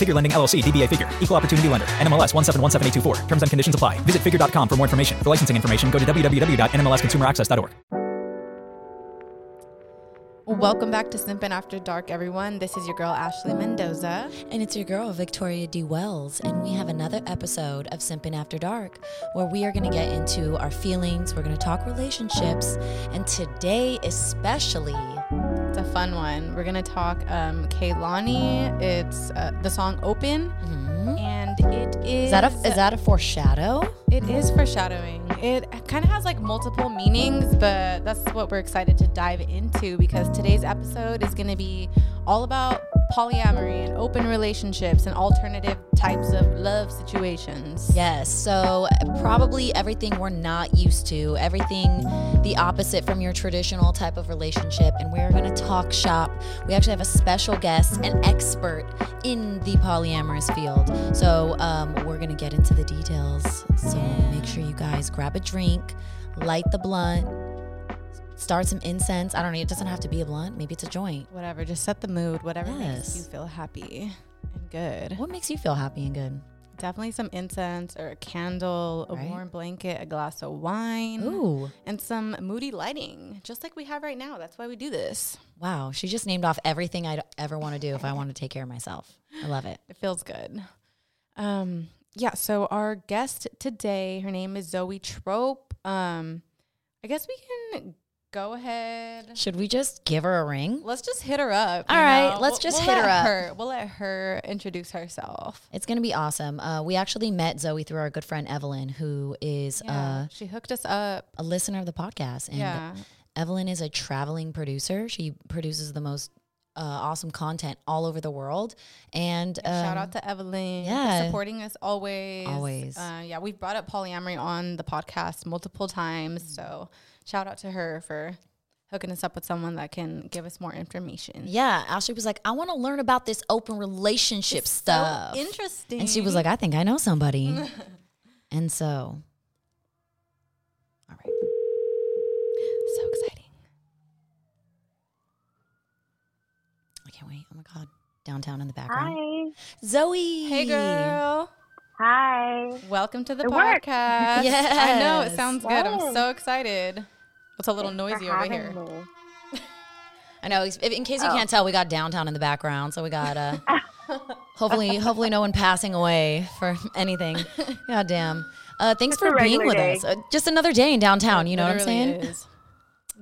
Figure Lending LLC, DBA Figure, Equal Opportunity Lender, NMLS 1717824. Terms and conditions apply. Visit figure.com for more information. For licensing information, go to www.nmlsconsumeraccess.org. Welcome back to Simpin' After Dark, everyone. This is your girl Ashley Mendoza. And it's your girl, Victoria D. Wells. And we have another episode of Simpin' After Dark where we are going to get into our feelings. We're going to talk relationships. And today, especially, It's a fun one. We're gonna talk um, Kehlani. It's uh, the song "Open," and it is. is that a, is that a foreshadow? It is foreshadowing. It kind of has like multiple meanings, but that's what we're excited to dive into because today's episode is going to be all about polyamory and open relationships and alternative types of love situations. Yes. So, probably everything we're not used to, everything the opposite from your traditional type of relationship. And we're going to talk shop. We actually have a special guest, an expert in the polyamorous field. So, um, we're going to get into the details. So, make sure you guys grab a drink, light the blunt, start some incense. I don't know. It doesn't have to be a blunt. Maybe it's a joint. Whatever, just set the mood. Whatever makes you feel happy and good. What makes you feel happy and good? Definitely some incense or a candle, a Right. warm blanket, a glass of wine. Ooh. And some moody lighting, just like we have right now. That's why we do this. Wow, she just named off everything I'd ever want to do if I want to take care of myself. I love it. It feels good. Um, yeah, so our guest today, her name is Zoey Trope. Um, I guess we can go ahead. Should we just give her a ring? Let's just hit her up. All right, know? let's We'll- just we'll hit her up. We'll let her introduce herself. It's going to be awesome. Uh, we actually met Zoey through our good friend Evelyn, who is Yeah, uh, she hooked us up. a listener of the podcast. And Yeah. Evelyn is a traveling producer. She produces the most uh, awesome content all over the world. And Shout um, out to Evelyn yeah. for supporting us always. Always. Uh, yeah, we've brought up polyamory on the podcast multiple times. So shout out to her for hooking us up with someone that can give us more information. Yeah, Ashley was like, I want to learn about this open relationship It's so stuff. interesting. And she was like, I think I know somebody. and so, all right. so exciting. I can't wait. Oh my God. Downtown in the background. Hi. Zoey. Hey, girl. Hi. Welcome to the It worked. podcast. I know. It sounds good. I'm so excited. It's a little Thanks noisy over here. I know. if- In case you Oh. can't tell, we got downtown in the background, so we got uh, hopefully, hopefully, no one passing away for anything. God damn. Uh, thanks Just a for being with day. us. Uh, just another day in downtown. You know what I'm saying? is.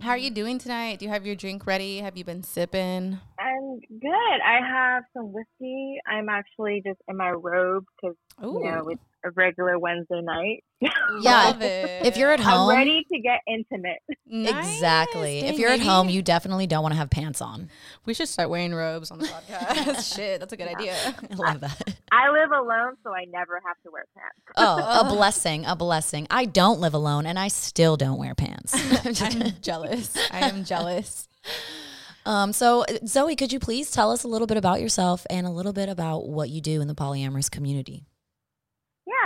How are you doing tonight? Do you have your drink ready? Have you been sipping? I'm good. I have some whiskey. I'm actually just in my robe because you know it's a regular Wednesday night. Yeah, If you're at home, I'm ready to get intimate. exactly. Nice. If you're at home, you definitely don't want to have pants on. we should start wearing robes on the podcast. Shit, that's a good idea. I love that. I live alone, so I never have to wear pants. Oh, a blessing, a blessing. I don't live alone, and I still don't wear pants. I'm jealous. I am jealous. Um, so, Zoey, could you please tell us a little bit about yourself and a little bit about what you do in the polyamorous community?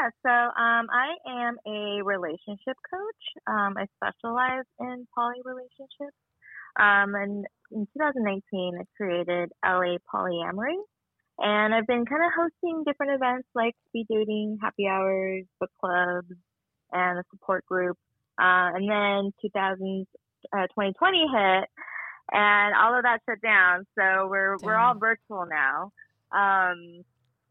Yeah, so um, I am a relationship coach. Um, I specialize in poly relationships. Um, and in 2019, I created LA Polyamory. And I've been kind of hosting different events like speed dating, happy hours, book clubs, and a support group. Uh, and then 2000, uh, 2020 hit, and all of that shut down. So we're we're all virtual now. Um,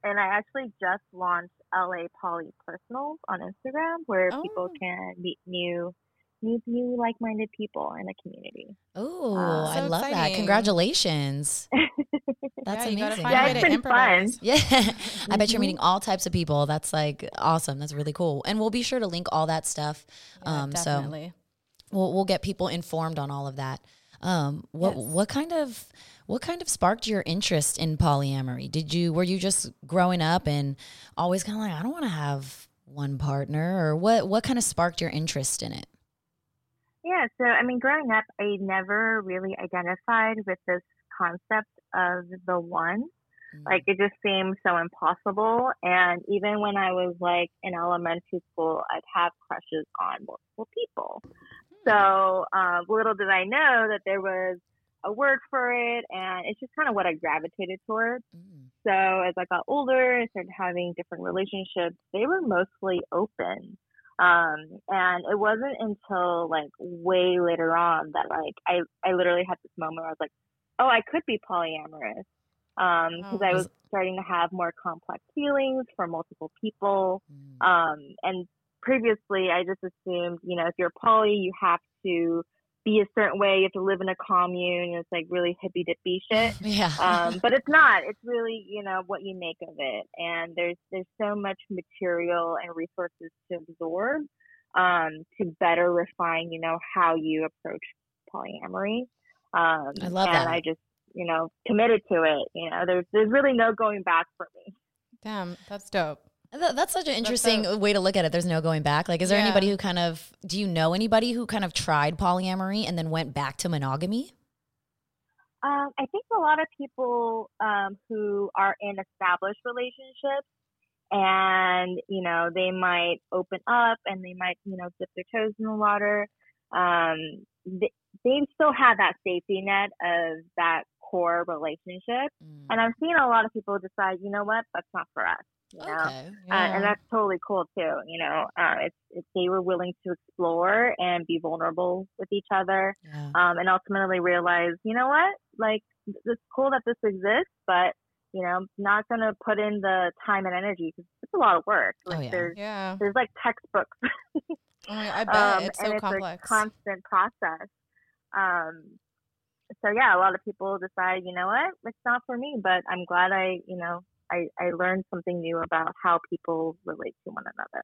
and I actually just launched LA Poly Personals on Instagram, where Oh. people can meet new, meet new like-minded people in the community. Oh, Uh, I So love that. Congratulations. That's yeah, amazing. Yeah, a way it's to been improvise. Yeah. I bet you're Mm-hmm. meeting all types of people. That's like awesome. That's really cool. And we'll be sure to link all that stuff. Yeah, um, so we'll we'll get people informed on all of that. Um, what Yes. what kind of what kind of sparked your interest in polyamory? Did you were you just growing up and always kind of like I don't want to have one partner, or what what kind of sparked your interest in it? Yeah, so I mean, growing up, I never really identified with this concept of the one. Mm. Like, it just seemed so impossible. And even when I was like in elementary school, I'd have crushes on multiple people. So uh, little did I know that there was a word for it, and it's just kind of what I gravitated towards. Mm. So as I got older and started having different relationships, they were mostly open. Um, and it wasn't until like way later on that like I, I literally had this moment where I was like, oh, I could be polyamorous. Um, because Oh. I was starting to have more complex feelings for multiple people. Mm. Um, and previously I just assumed, you know, if you're poly, you have to be a certain way. You have to live in a commune. It's like really hippy dippy shit Yeah. um, but it's not. It's really you know what you make of it, and there's there's so much material and resources to absorb um, to better refine you know how you approach polyamory. Um, I love and that. I just you know committed to it. You know, there's there's really no going back for me. Damn, that's dope. Th- That's such an interesting way to look at it. There's no going back. Like, is there Yeah. anybody who kind of, do you know anybody who kind of tried polyamory and then went back to monogamy? Um, I think a lot of people um, who are in established relationships and, you know, they might open up and they might, you know, dip their toes in the water. Um, they, they still have that safety net of that core relationship. Mm. And I've seen a lot of people decide, you know what, that's not for us. You know? Okay. Uh, and that's totally cool too. You know, uh, it's, it's they were willing to explore and be vulnerable with each other Yeah. um, and ultimately realize, you know what, like it's cool that this exists, but you know, not gonna put in the time and energy because it's a lot of work. Oh, Like yeah. there's Yeah. there's like textbooks, Oh I bet um, it's and it's complex. a constant process. Um, so yeah, a lot of people decide, you know what, it's not for me, but I'm glad I, you know, I, I learned something new about how people relate to one another.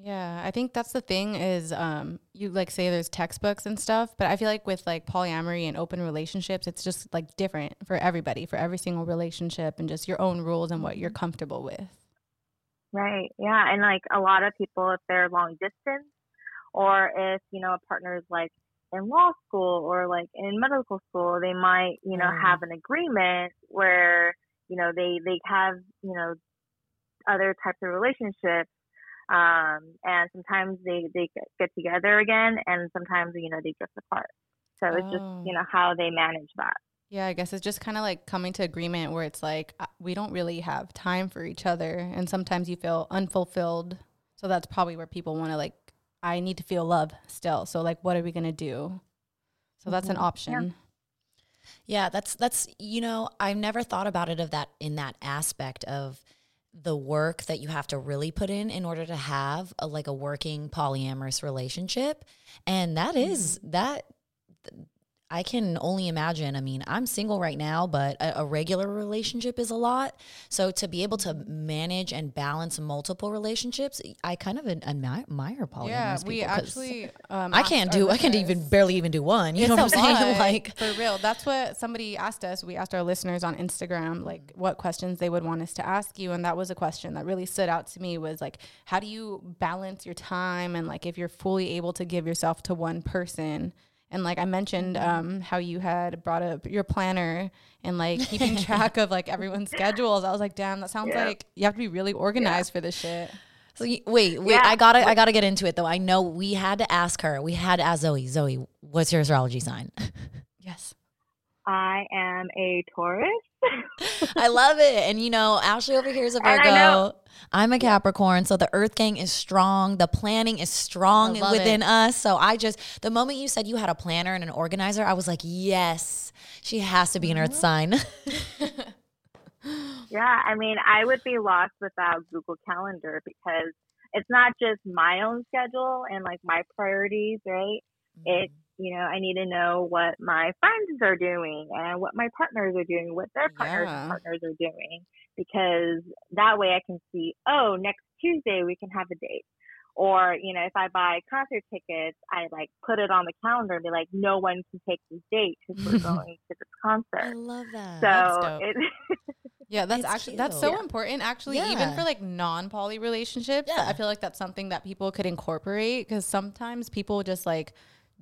Yeah, I think that's the thing is um you like say there's textbooks and stuff, but I feel like with like polyamory and open relationships, it's just like different for everybody, for every single relationship and just your own rules and what you're comfortable with. Right. Yeah. And like a lot of people, if they're long distance or if, you know, a partner is like in law school or like in medical school, they might, you know, Mm. have an agreement where, you know, they, they have, you know, other types of relationships. Um, and sometimes they, they get- get together again and sometimes, you know, they drift apart. So it's Oh. just, you know, how they manage that. Yeah, I guess it's just kind of like coming to agreement where it's like uh, we don't really have time for each other and sometimes you feel unfulfilled. So that's probably where people want to like I need to feel love still. So like what are we going to do? So that's an Mhm. option. Yeah, that's that's you know, I've never thought about it of that in that aspect of the work that you have to really put in in order to have a like a working polyamorous relationship. And that is mm-hmm. that I can only imagine. I mean, I'm single right now, but a, a regular relationship is a lot. So to be able to manage and balance multiple relationships, I kind of admire, polyamorous Yeah, people. we actually um, I can't do. I can't even barely even do one. You It's know what I'm a saying? lot, Like, for real. That's what somebody asked us. We asked our listeners on Instagram like what questions they would want us to ask you, and that was a question that really stood out to me. Was like, how do you balance your time and like if you're fully able to give yourself to one person. And like I mentioned, um, how you had brought up your planner and like keeping track of like everyone's schedules. I was like, damn, that sounds Yeah. like you have to be really organized for this shit. So y- wait, wait, Yeah. I gotta, I gotta get into it though. I know we had to ask her. We had to ask Zoey. Zoey, what's your astrology sign? Yes. I am a Taurus I love it. And you know, Ashley over here is a And I know- Virgo. I'm a Capricorn, so the Earth Gang is strong. The planning is strong within it. us. So I just, the moment you said you had a planner and an organizer, I was like, yes, she has to be an Earth mm-hmm. sign. Yeah, I mean, I would be lost without Google Calendar because it's not just my own schedule and like my priorities, right? It's, mm-hmm. You know, I need to know what my friends are doing and what my partners are doing, what their partners Yeah. and partners are doing, because that way I can see, oh, next Tuesday we can have a date. Or, you know, if I buy concert tickets, I like put it on the calendar and be like, no one can take this date because we're going to this concert. I love that. That's So dope. it, Yeah, that's It's actually that's so Yeah. important. Actually, even for like non-poly relationships, Yeah. I feel like that's something that people could incorporate because sometimes people just like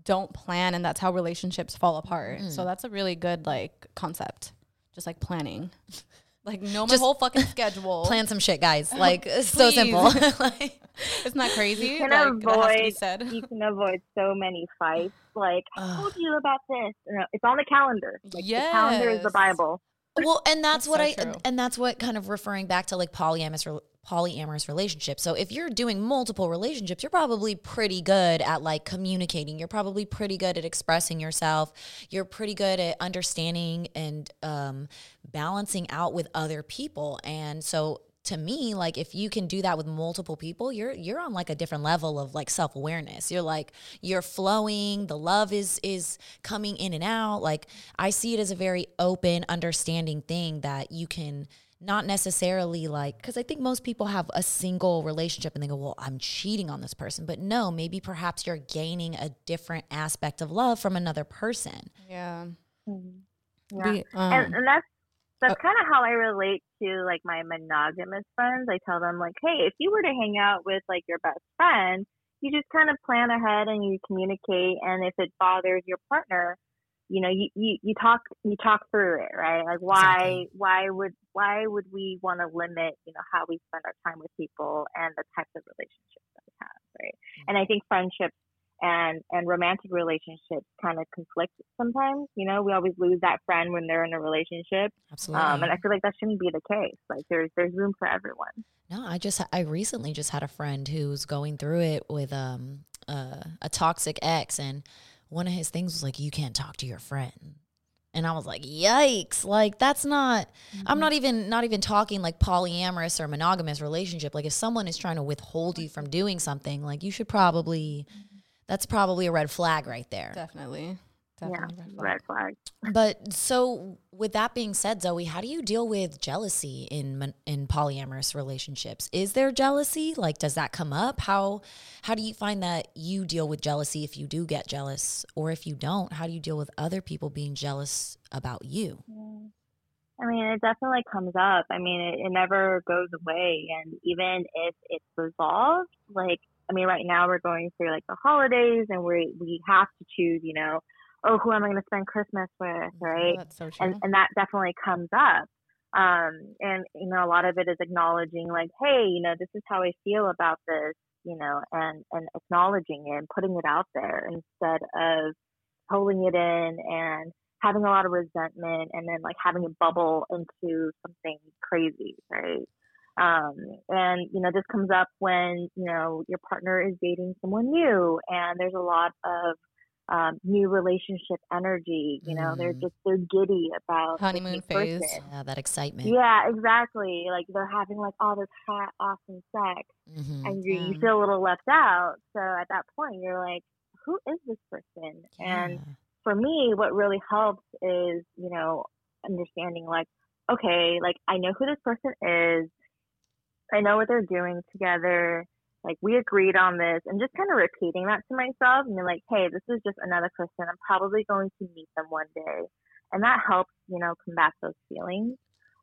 don't plan, and that's how relationships fall apart. Mm. So that's a really good like concept, just like planning. Like know my Just whole fucking schedule. Plan some shit, guys. Like, it's so simple. like, Isn't that crazy? You can like, that has to be avoid- said. you can avoid so many fights. Like, I told you about this. It's on the calendar. Like, the calendar is the Bible. Well, and that's, That's what so I true. and that's what kind of referring back to like polyamorous polyamorous relationships. So if you're doing multiple relationships, you're probably pretty good at like communicating. You're probably pretty good at expressing yourself. You're pretty good at understanding and um, balancing out with other people. And so to me like if you can do that with multiple people you're you're on like a different level of like self-awareness. You're like you're flowing the love is is coming in and out. Like i see it as a very open understanding thing that you can not necessarily like because i think most people have a single relationship and they go well i'm cheating on this person. But no maybe perhaps you're gaining a different aspect of love from another person. Yeah. Yeah. We, um, and, and that's that's uh, kind of how I relate to like my monogamous friends. I tell them like, hey, if you were to hang out with like your best friend, you just kind of plan ahead and you communicate. And if it bothers your partner, you know, you, you, you talk you talk through it, right? Like why Exactly. why would why would we want to limit you know how we spend our time with people and the types of relationships that we have, right? And I mm-hmm. think friendships and and romantic relationships kind of conflict sometimes. You know, we always lose that friend when they're in a relationship, absolutely um, and I feel like that shouldn't be the case. Like there's there's room for everyone. No, I just I recently just had a friend who's going through it with um uh, a toxic ex, and one of his things was like, "You can't talk to your friend," and I was like, "Yikes!" Like that's not. I'm not even not even talking like polyamorous or monogamous relationship. Like if someone is trying to withhold you from doing something, like you should probably. That's probably a red flag right there. definitely. Yeah, Definitely. red flag. red flag. But so, with that being said, Zoey, how do you deal with jealousy in in polyamorous relationships? Is there jealousy? Like, does that come up? How how do you find that you deal with jealousy if you do get jealous, or if you don't? How do you deal with other people being jealous about you? I mean, it definitely comes up. I mean, it, it never goes away. And even if it's resolved, like, I mean, right now we're going through like the holidays and we we have to choose, you know, oh, who am I going to spend Christmas with, right? Oh, that's so true. and and that definitely comes up um and you know a lot of it is acknowledging like hey you know this is how i feel about this you know and and acknowledging it and putting it out there instead of holding it in and having a lot of resentment and then like having it bubble into something crazy right um and you know this comes up when you know your partner is dating someone new and there's a lot of um, new relationship energy. You know, they're Mhm. just they're giddy about Honeymoon phase. person. Yeah, that excitement. Yeah, exactly. Like they're having like all this hot, awesome sex, Mhm. and you, you feel a little left out. So at that point, you're like, who is this person? And for me, what really helps is, you know, understanding like, okay, like I know who this person is. I know what they're doing together. Like we agreed on this and just kind of repeating that to myself and be like, hey, this is just another person. I'm probably going to meet them one day. And that helps, you know, combat those feelings.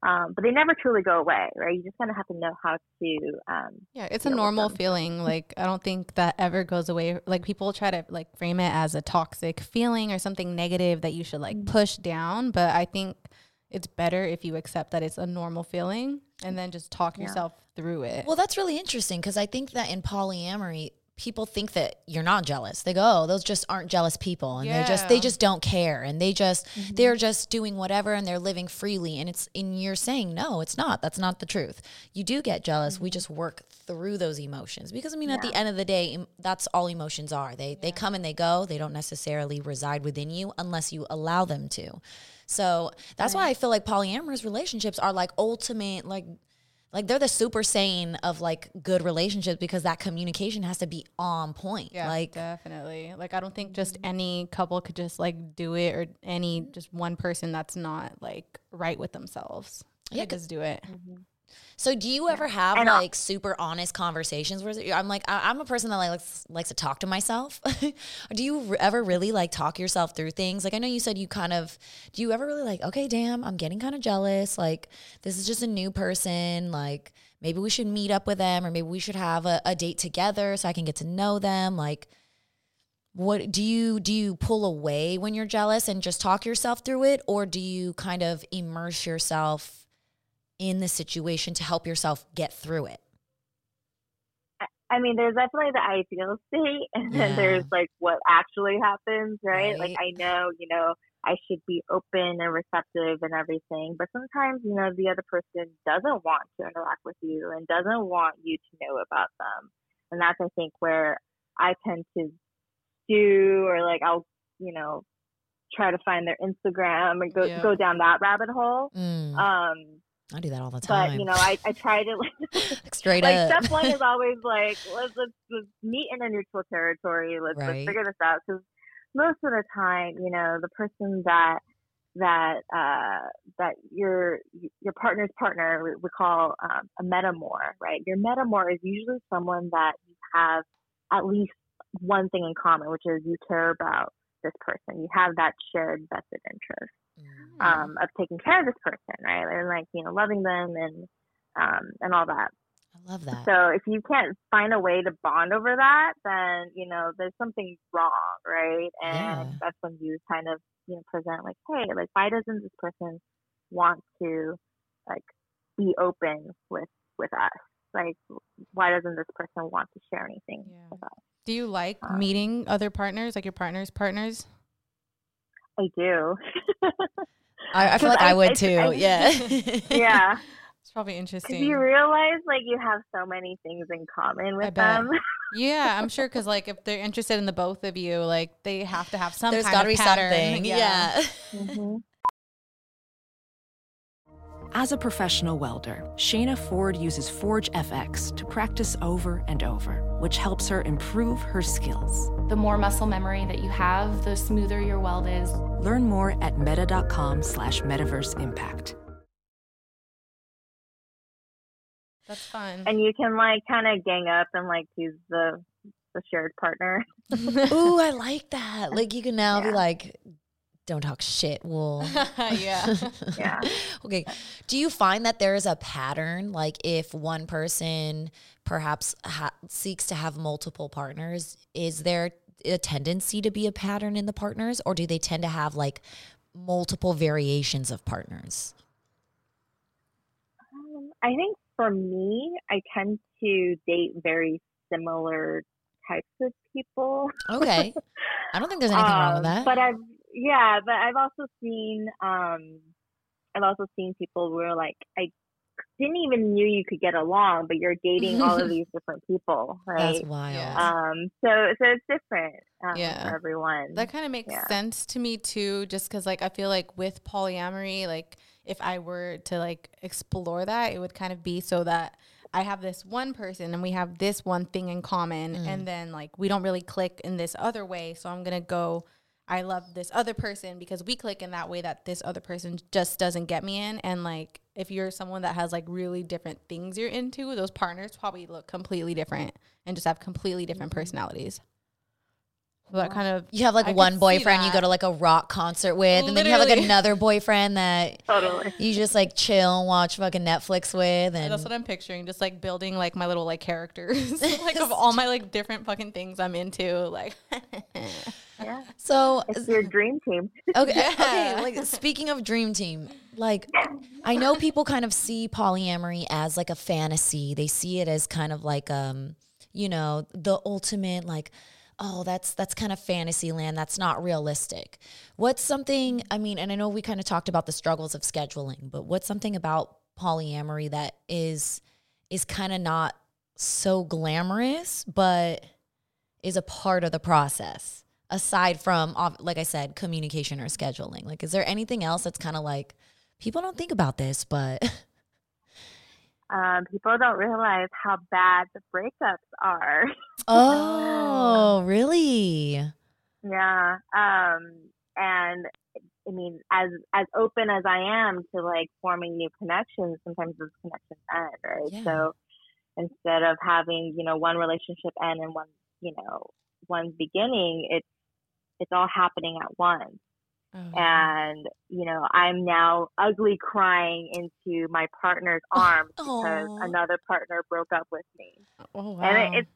Um, but they never truly go away, right? You just kind of have to know how to um, Yeah, it's a normal feeling. Like I don't think that ever goes away. Like people try to like frame it as a toxic feeling or something negative that you should like Mm-hmm. push down, but I think it's better if you accept that it's a normal feeling and then just talk Yeah. yourself through it. Well, that's really interesting because I think that in polyamory, people think that you're not jealous. They go, "Oh, those just aren't jealous people." And they're just they just don't care and they just mm-hmm. they're just doing whatever and they're living freely and it's and you're saying, "No, it's not. That's not the truth." You do get jealous. We mm-hmm. just work through those emotions because I mean, at the end of the day, that's all emotions are. They they come and they go. They don't necessarily reside within you unless you allow them to. So, that's why I feel like polyamorous relationships are like ultimate like like they're the super saiyan of like good relationships because that communication has to be on point. Yeah, like definitely. Like I don't think just mm-hmm. any couple could just like do it or any just one person that's not like right with themselves. Yeah, just do it. Mm-hmm. So do you ever have And, like super honest conversations where I'm like I- I'm a person that like likes, likes to talk to myself. do you ever really like talk yourself through things? Like I know you said you kind of do you ever really like okay, damn, I'm getting kind of jealous. Like this is just a new person. Like maybe we should meet up with them or maybe we should have a, a date together so I can get to know them. Like what do you do you pull away when you're jealous and just talk yourself through it or do you kind of immerse yourself in the situation to help yourself get through it I mean, there's definitely the ideal state, and then there's like what actually happens, right? Like, I know, you know, I should be open and receptive and everything, but sometimes, you know, the other person doesn't want to interact with you and doesn't want you to know about them. And that's, I think, where I tend to do, or like, I'll, you know, try to find their Instagram and go, Yeah. go down that rabbit hole. Mm, Um, i do that all the time. but, you know, I, I try to, like, straight like up step one is always like let's let's, let's meet in a neutral territory. Let's Right. let's figure this out because most of the time, you know, the person that that uh, that your your partner's partner we, we call um, a metamor, right? Your metamor is usually someone that you have at least one thing in common, which is you care about this person. You have that shared vested interest um, of taking care of this person, right? And like you know, loving them and um, and all that. i love that So if you can't find a way to bond over that, then you know there's something wrong, right? And Yeah. that's when you kind of you know present like, hey, like why doesn't this person want to like be open with with us? Like why doesn't this person want to share anything Yeah. with us? Do you like Um, meeting other partners, like your partner's partners? I do. I, I feel like i, I- would too I- yeah yeah, It's probably interesting. you realize like you have so many things in common with them. yeah, I'm sure because like if they're interested in the both of you, like they have to have some there's got to be pattern. something yeah, hmm As a professional welder, Shayna Ford uses Forge FX to practice over and over, which helps her improve her skills. The more muscle memory that you have, the smoother your weld is. Learn more at meta.com slash metaverse impact. That's fun. and you can like kind of gang up and like choose the the shared partner. ooh i like that like you can now be like don't talk shit wool yeah. Yeah. okay. Do you find that there is a pattern? Like if one person perhaps ha- seeks to have multiple partners, is there a tendency to be a pattern in the partners, or do they tend to have like multiple variations of partners? Um, I think for me, I tend to date very similar types of people. Okay. I don't think there's anything wrong with Um, that. But I've yeah, but I've also seen um I've also seen people where like I didn't even knew you could get along, but you're dating all of these different people, right? That's wild. Um, so so it's different um, Yeah. for everyone. That kind of makes Yeah. sense to me too, just because like I feel like with polyamory, like if I were to like explore that, it would kind of be so that I have this one person and we have this one thing in common, and then like we don't really click in this other way, so I'm gonna go. I love this other person because we click in that way that this other person just doesn't get me in. And like, if you're someone that has like really different things you're into, those partners probably look completely different and just have completely different mm-hmm. personalities. So that kind of You have like I one boyfriend you go to like a rock concert with, and then you have like another boyfriend that totally. you just like chill and watch fucking Netflix with. And That's what I'm picturing, just like building like my little like characters, like of all my like different fucking things I'm into. Like, Yeah. so It's your dream team. Okay. Okay. Like speaking of dream team, like I know people kind of see polyamory as like a fantasy. They see it as kind of like um you know, the ultimate like oh that's that's kind of fantasy land. That's not realistic. What's something i mean and i know we kind of talked about the struggles of scheduling but what's something about polyamory that is is kind of not so glamorous but is a part of the process aside from like i said communication or scheduling? Like is there anything else that's kind of like people don't think about this but Um, people don't realize how bad the breakups are. oh really Yeah. Um, and I mean, as as open as I am to like forming new connections, sometimes those connections end, right? Yeah. So instead of having you know one relationship end and one you know one beginning, it's it's all happening at once. Oh, And you know, I'm now ugly crying into my partner's arms because another partner broke up with me, oh wow. and it, it's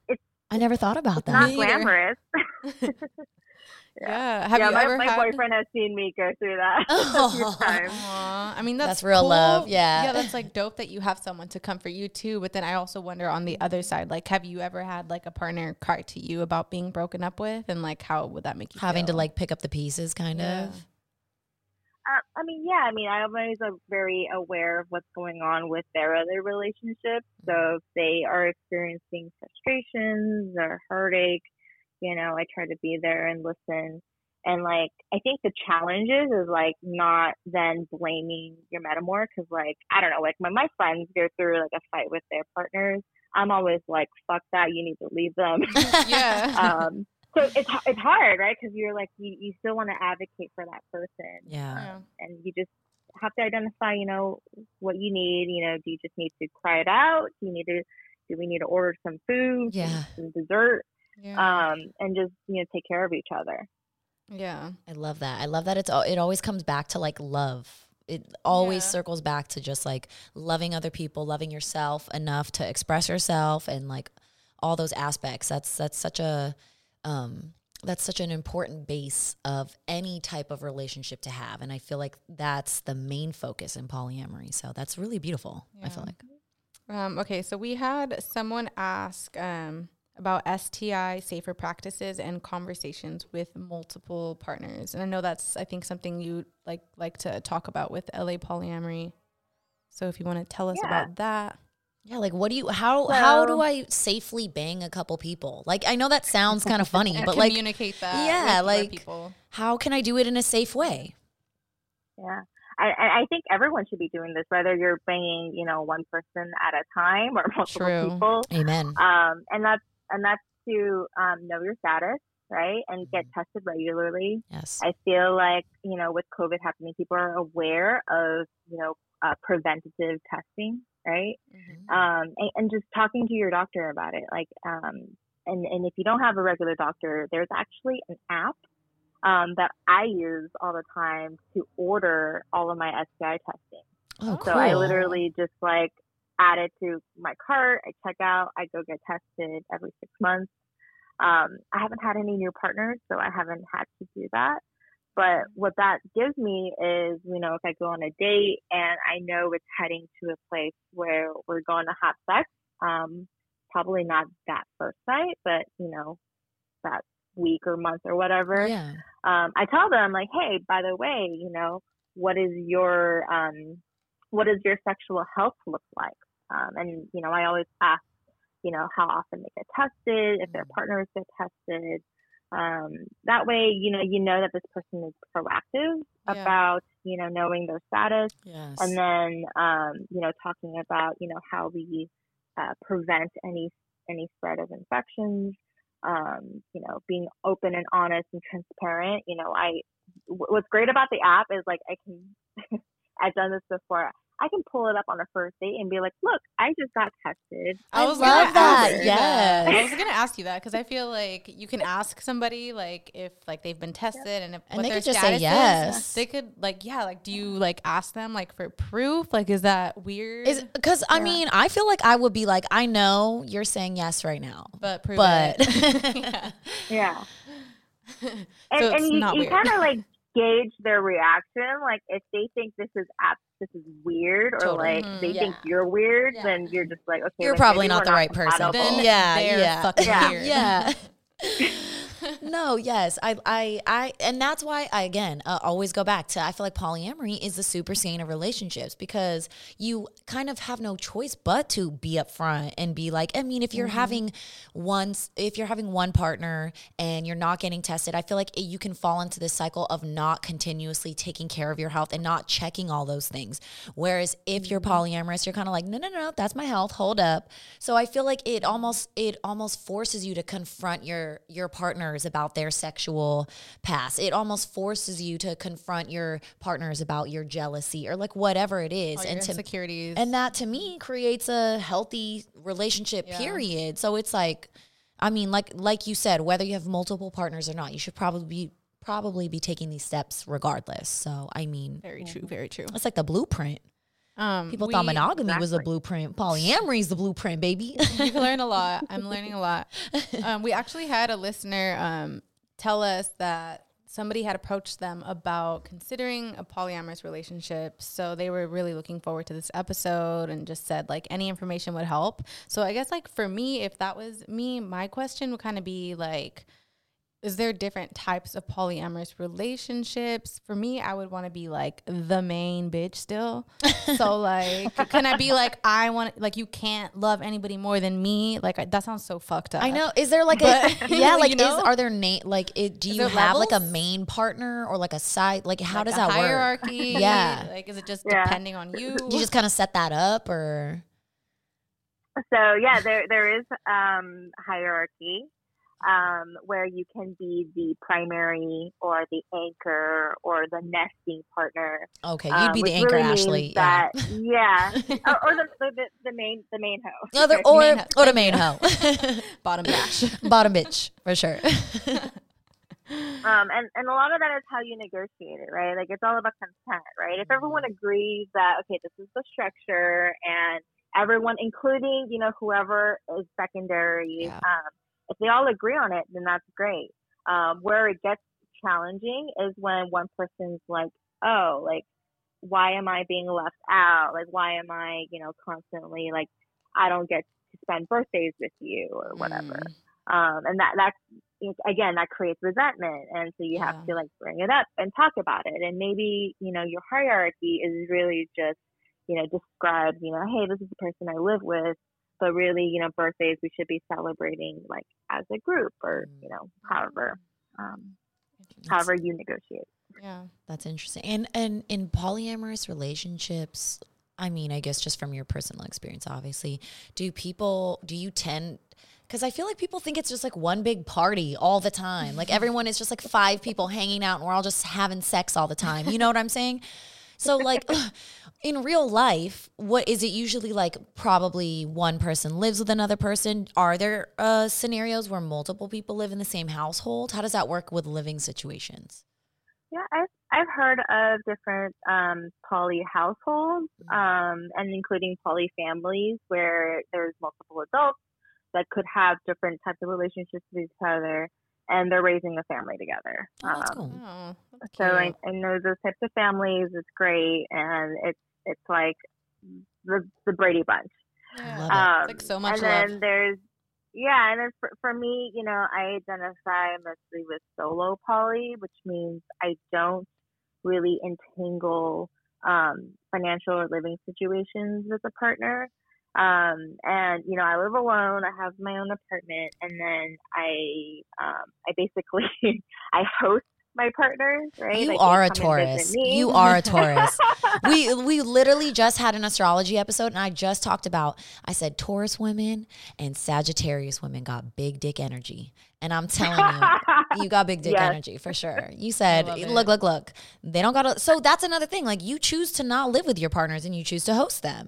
i never thought about that not Me glamorous. yeah. Have yeah, you my, ever my had? boyfriend has seen me go through that a few times. I mean that's, That's real cool. love, yeah. yeah, that's like dope that you have someone to comfort you too. But then I also wonder on the other side, like, have you ever had like a partner cry to you about being broken up with, and like how would that make you having to like pick up the pieces kind Yeah. of Uh, I mean, yeah, I mean, I'm always very aware of what's going on with their other relationships. So if they are experiencing frustrations or heartache, you know, I try to be there and listen. And like, I think the challenges is like not then blaming your metamor because like, I don't know, like when my friends go through like a fight with their partners, I'm always like, fuck that, you need to leave them. yeah. um, so it's it's hard, right? Because you're like you, you still want to advocate for that person, yeah Yeah. and you just have to identify, you know, what you need. You know, do you just need to cry it out? Do you need to do we need to order some food, Yeah. some dessert, Yeah. um, and just you know take care of each other. yeah. I love that. I love that it's al- it always comes back to like love. It always Yeah. circles back to just like loving other people, loving yourself enough to express yourself and like all those aspects. That's that's such a um that's such an important base of any type of relationship to have and I feel like that's the main focus in polyamory. So that's really beautiful. I feel like. Um, okay, so we had someone ask um, about STI safer practices and conversations with multiple partners, and I know that's I think something you like like to talk about with LA polyamory. So if you want to tell us Yeah. about that, Yeah, like what do you how how do I safely bang a couple people? Like I know that sounds kind of funny, but like communicate that, yeah, with like- people. how can I do it in a safe way? Yeah. I, I I think everyone should be doing this, whether you're banging, you know, one person at a time or multiple True. people. Amen. um, and that's and that's to um, know your status, right, and get tested regularly. Yes. I feel like you know with COVID happening, people are aware of you know uh, preventative testing, right, Mm-hmm. um, and, and just talking to your doctor about it. Like, um, and and if you don't have a regular doctor, there's actually an app um, that I use all the time to order all of my STI testing. Oh, So cool. I literally just like add it to my cart. I check out. I go get tested every six months. Um, I haven't had any new partners, so I haven't had to do that. But what that gives me is, you know, if I go on a date and I know it's heading to a place where we're going to have sex, um, probably not that first night, but you know, that week or month or whatever Yeah. um, I tell them like, hey, by the way, you know, what is your um, what does your sexual health look like? Um, and you know, I always ask, you know, how often they get tested, if their partners get tested. Um, that way, you know, you know that this person is proactive Yeah. about, you know, knowing their status, Yes. and then, um, you know, talking about, you know, how we uh, prevent any any spread of infections um, you know, being open and honest and transparent. You know, I what's great about the app is like I can I've done this before. I can pull it up on a first date and be like, "Look, I just got tested." I was love gonna that, ask you yes. I was gonna ask you that because I feel like you can ask somebody like if like they've been tested and if And what they their could just say status is, yes. They could like yeah, like do you like ask them like for proof? Like is that weird? Is because I mean I feel like I would be like I know you're saying yes right now, but prove but it. yeah. Yeah, So and, and you, you kind of like gauge their reaction. Like if they think this is app, this is weird, or Totally. like Mhm. they Yeah. think you're weird, Yeah. then you're just like, okay, You're like, probably not we're the right person. Then yeah, they're yeah. fucking Yeah. weird. Yeah. no, yes, I, I, I, and that's why I again uh, always go back to I feel like polyamory is the super saiyan of relationships because you kind of have no choice but to be upfront and be like, I mean, if you're having one, if you're having one partner and you're not getting tested, I feel like it, you can fall into this cycle of not continuously taking care of your health and not checking all those things. Whereas if you're polyamorous, you're kind of like, no, no, no, that's my health. Hold up. So I feel like it almost, it almost forces you to confront your your partners about their sexual past. It almost forces you to confront your partners about your jealousy or like whatever it is, and to insecurities. and that to me creates a healthy relationship Yeah. period so it's like i mean like like you said whether you have multiple partners or not you should probably be probably be taking these steps regardless so i mean very true. Very true. it's like the blueprint Um, people thought we- monogamy was a blueprint polyamory is the blueprint baby you learn a lot. I'm learning a lot. Um, we actually had a listener um, tell us that somebody had approached them about considering a polyamorous relationship. So they were really looking forward to this episode and just said like any information would help. So I guess like for me, if that was me, my question would kind of be like, is there different types of polyamorous relationships? For me, I would want to be like the main bitch still. So like, can I be like I want like you can't love anybody more than me? Like I, that sounds so fucked up. i know is there like But, a yeah like you know? is are there na- like it, do Is you there have like a main partner or like a side like how Like does a that work hierarchy? Yeah. Like is it just Yeah. depending on you? you just kind of set that up or So yeah, there there is um, hierarchy um, where you can be the primary or the anchor or the nesting partner. okay you'd um, be the anchor really ashley yeah. That, yeah, or, or the, the the main the main host. Other, or Main hoe. or the main hoe, bottom bitch. bottom bitch for sure. Um, and, and a lot of that is how you negotiate it, right? Like it's all about consent, right? If everyone agrees that okay, this is the structure, and everyone, including you know whoever is secondary, Yeah. um, if they all agree on it, then that's great. Um, where it gets challenging is when one person's like, oh, like why am I being left out? Like why am I, you know, constantly like I don't get to spend birthdays with you or whatever um, and that that again that creates resentment and so you Yeah. have to like bring it up and talk about it and maybe you know your hierarchy is really just you know describe you know hey this is the person i live with but really you know birthdays we should be celebrating like as a group or you know however um, however you negotiate Yeah. That's interesting. And and in polyamorous relationships, I mean, I guess just from your personal experience, obviously, do people do you tend because I feel like people think it's just like one big party all the time. Like everyone is just like five people hanging out and we're all just having sex all the time. You know what I'm saying? So like in real life, what is it usually like probably one person lives with another person? Are there uh scenarios where multiple people live in the same household? How does that work with living situations? Yeah, I've I've heard of different um, poly households, um, and including poly families where there's multiple adults that could have different types of relationships with each other, and they're raising a family together. Oh, that's Um, cool. Oh, that's So I, cute. I know those types of families. It's great, and it's it's like the the Brady Bunch. Yeah. love it. Um, It's like so much and then there's yeah, and then for, for me, you know, I identify mostly with solo poly, which means I don't really entangle um, financial or living situations with a partner. Um, and you know, I live alone. I have my own apartment, and then I, um, I basically, I host my partners. Right? You Like, are a come and visit Taurus. You are a Taurus. we we literally just had an astrology episode and I just talked about I said Taurus women and Sagittarius women got big dick energy. And I'm telling you, you got big dick Yes. energy for sure. You said, look, look, look. They don't got to. So that's another thing. Like you choose to not live with your partners and you choose to host them.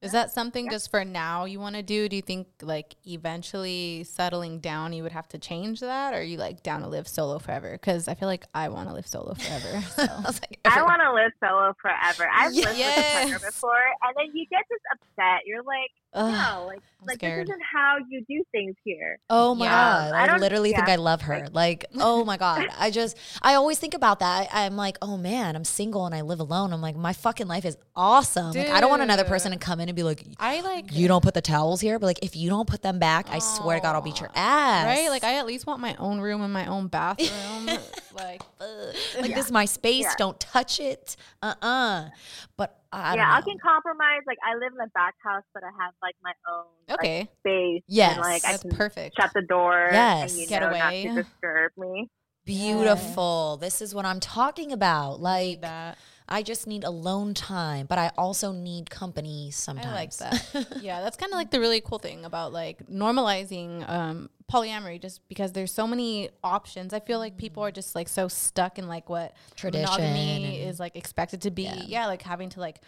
Is that something just for now you want to do? Do you think like eventually settling down you would have to change that, or are you like down to live solo forever? Because I feel like I want to live solo forever. So. I like, I want to live solo forever. I've lived with a partner before, and then you get this upset. You're like, Ugh, no, like I'm like scared. this isn't how you do things here. Oh my Yeah. god! I I, don't- literally think I love her. Like, oh my god! I just, I always think about that. I, I'm like, oh man, I'm single and I live alone. I'm like, my fucking life is awesome. Like, I don't want another person to come in and be like, I like you don't put the towels here, but like, if you don't put them back, I swear to God, I'll beat your ass. right. Like I at least want my own room and my own bathroom. like ugh. like this is my space. Yeah. Don't touch it. Uh uh But I don't yeah, I can compromise. Like I live in a back house, but I have like my own like, okay, space. Yes. and, like I that's can perfect. shut the door. Yes. and, you Get know, away. not to disturb me. Beautiful. This is what I'm talking about. Like, that. I just need alone time, but I also need company sometimes. I like that. yeah, that's kind of like the really cool thing about like normalizing um, polyamory, just because there's so many options. I feel like people are just like so stuck in like what Tradition monogamy is like expected to be. Yeah. Yeah. like having to like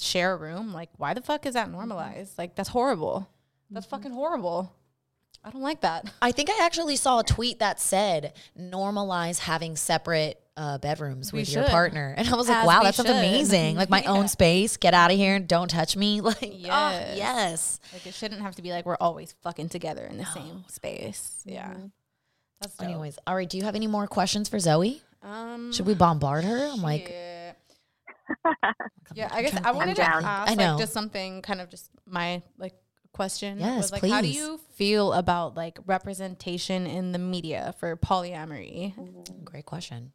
share a room. Like, why the fuck is that normalized? Like, that's horrible. That's fucking horrible. I don't like that. I think I actually saw a tweet that said normalize having separate uh, bedrooms We with your partner, and I was like, wow, we that sounds should. amazing. Like my Yeah. own space. Get out of here and don't touch me. Like, yes. Yes. yes. Like, it shouldn't have to be like we're always fucking together in the same space. Yeah. That's dope. Anyways, all right. Do you have any more questions for Zoey? um, Should we bombard her? I'm like, shit. Yeah, I guess I wanted to ask I know. like just something kind of just my like question. Yes, was, like how do you feel about like representation in the media for polyamory? Great question.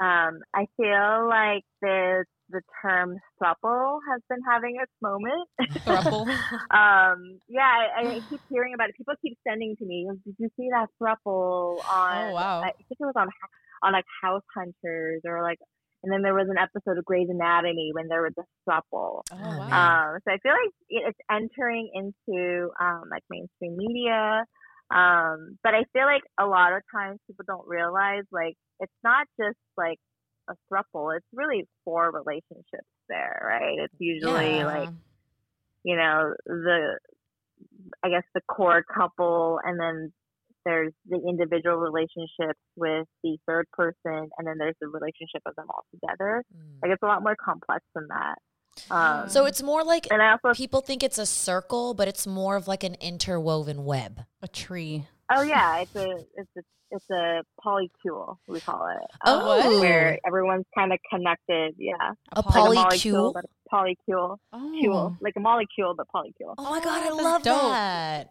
Um, I feel like the the term throuple has been having its moment. Throuple. um, yeah, I, I keep hearing about it. People keep sending to me. Did you see that throuple on? Oh, wow. I think it was on on like House Hunters or like. And then there was an episode of Grey's Anatomy when there was a throuple. Oh wow. Um, so I feel like it's entering into um, like mainstream media. Um, but I feel like a lot of times people don't realize like it's not just like a throuple; it's really four relationships there, right? It's usually Yeah. like you know the I guess the core couple, and then there's the individual relationships with the third person, and then there's the relationship of them all together. Like it's a lot more complex than that. Um, So it's more like and I also people think it's a circle, but it's more of like an interwoven web. a tree. Oh yeah, it's a it's a it's a polycule we call it. Oh. Um, where everyone's kind of connected. Yeah, A like a polycule? molecule, but a polycule, Oh, cule, like a molecule, but polycule. Oh my god, I that's love dope.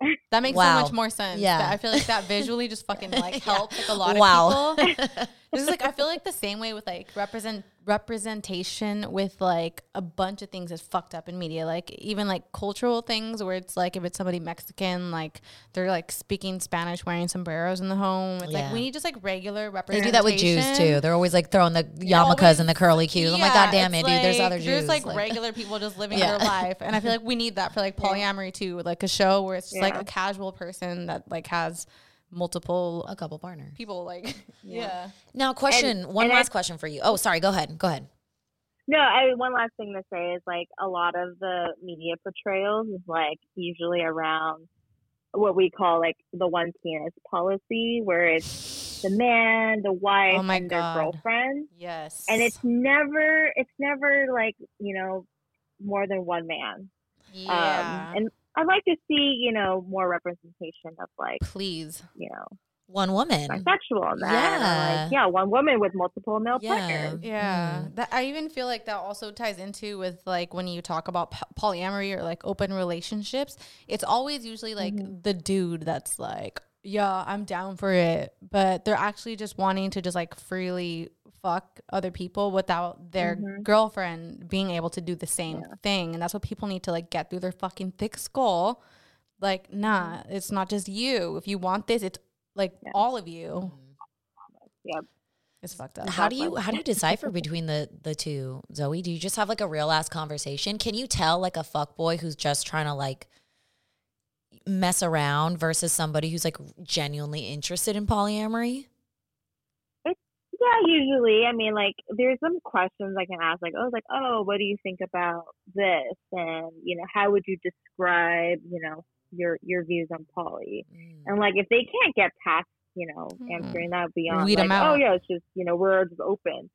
that. makes Wow. so much more sense. Yeah. That- I feel like that visually just fucking like helps like a lot Wow. of people. This is like I feel like the same way with like represent representation with like a bunch of things is fucked up in media. Like even like cultural things where it's like if it's somebody Mexican, like they're like speaking Spanish, wearing sombreros in the home. It's Yeah. like we need just like regular representation. They do that with Jews too. They're always like throwing the yarmulkes always- and the curly cues. I'm like, God damn it, it's dude. There's other Jews. There's like, regular people just living Yeah. their life, and I feel like we need that for like polyamory too, like a show where it's just like a casual person that like has multiple a couple partners. people. Like, yeah. Now, question. one and I- last question for you. Oh, sorry. Go ahead. Go ahead. No, I one last thing to say is like a lot of the media portrayals is like usually around what we call like the one penis policy, where it's the man, the wife, Oh my and their girlfriend, Yes. and it's never it's never like you know more than one man. yeah. Um, and I'd like to see you know more representation of like Please. you know One woman. bisexual men. or, Yeah. like, yeah, one woman with multiple male Yeah. partners. Yeah, Mhm. that I even feel like that also ties into with like when you talk about polyamory or like open relationships, it's always usually like the dude that's like, "Yeah, I'm down for it," but they're actually just wanting to just like freely fuck other people without their mm-hmm. girlfriend being able to do the same thing, and that's what people need to like get through their fucking thick skull. Like, nah, mm-hmm. it's not just you. If you want this, it's like all of you. Mm-hmm. Yep. It's fucked up. How do you how do you decipher between the the two, Zoey? Do you just have like a real ass conversation? Can you tell like a fuck boy who's just trying to like mess around versus somebody who's like genuinely interested in polyamory? Yeah, usually. I mean, like, there's some questions I can ask, like, oh, like, oh, what do you think about this? And you know, how would you describe, you know, your your views on poly? And like, if they can't get past, you know, answering that beyond, Weed like, oh yeah, it's just, you know, we're just open.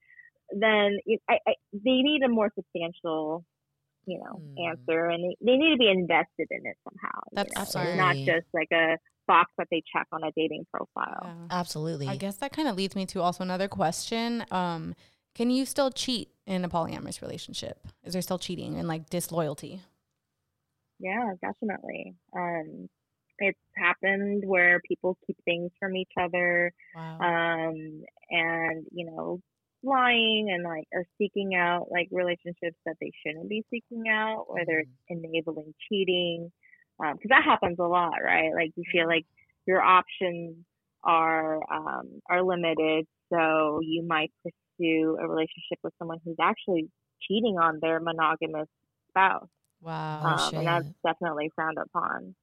Then I, I, they need a more substantial you know, Mm. answer, and they, they need to be invested in it somehow. you That's know? not just like a box that they check on a dating profile. Yeah. Absolutely. I guess that kind of leads me to also another question. Um, can you still cheat in a polyamorous relationship? Is there still cheating and like disloyalty? Yeah, definitely. Um, it's happened where people keep things from each other, Wow. um, and you know, lying and like are seeking out like relationships that they shouldn't be seeking out, whether it's enabling cheating, because that happens a lot, right? Like you feel like your options are um, are limited, so you might pursue a relationship with someone who's actually cheating on their monogamous spouse wow. Um, and that's definitely frowned upon.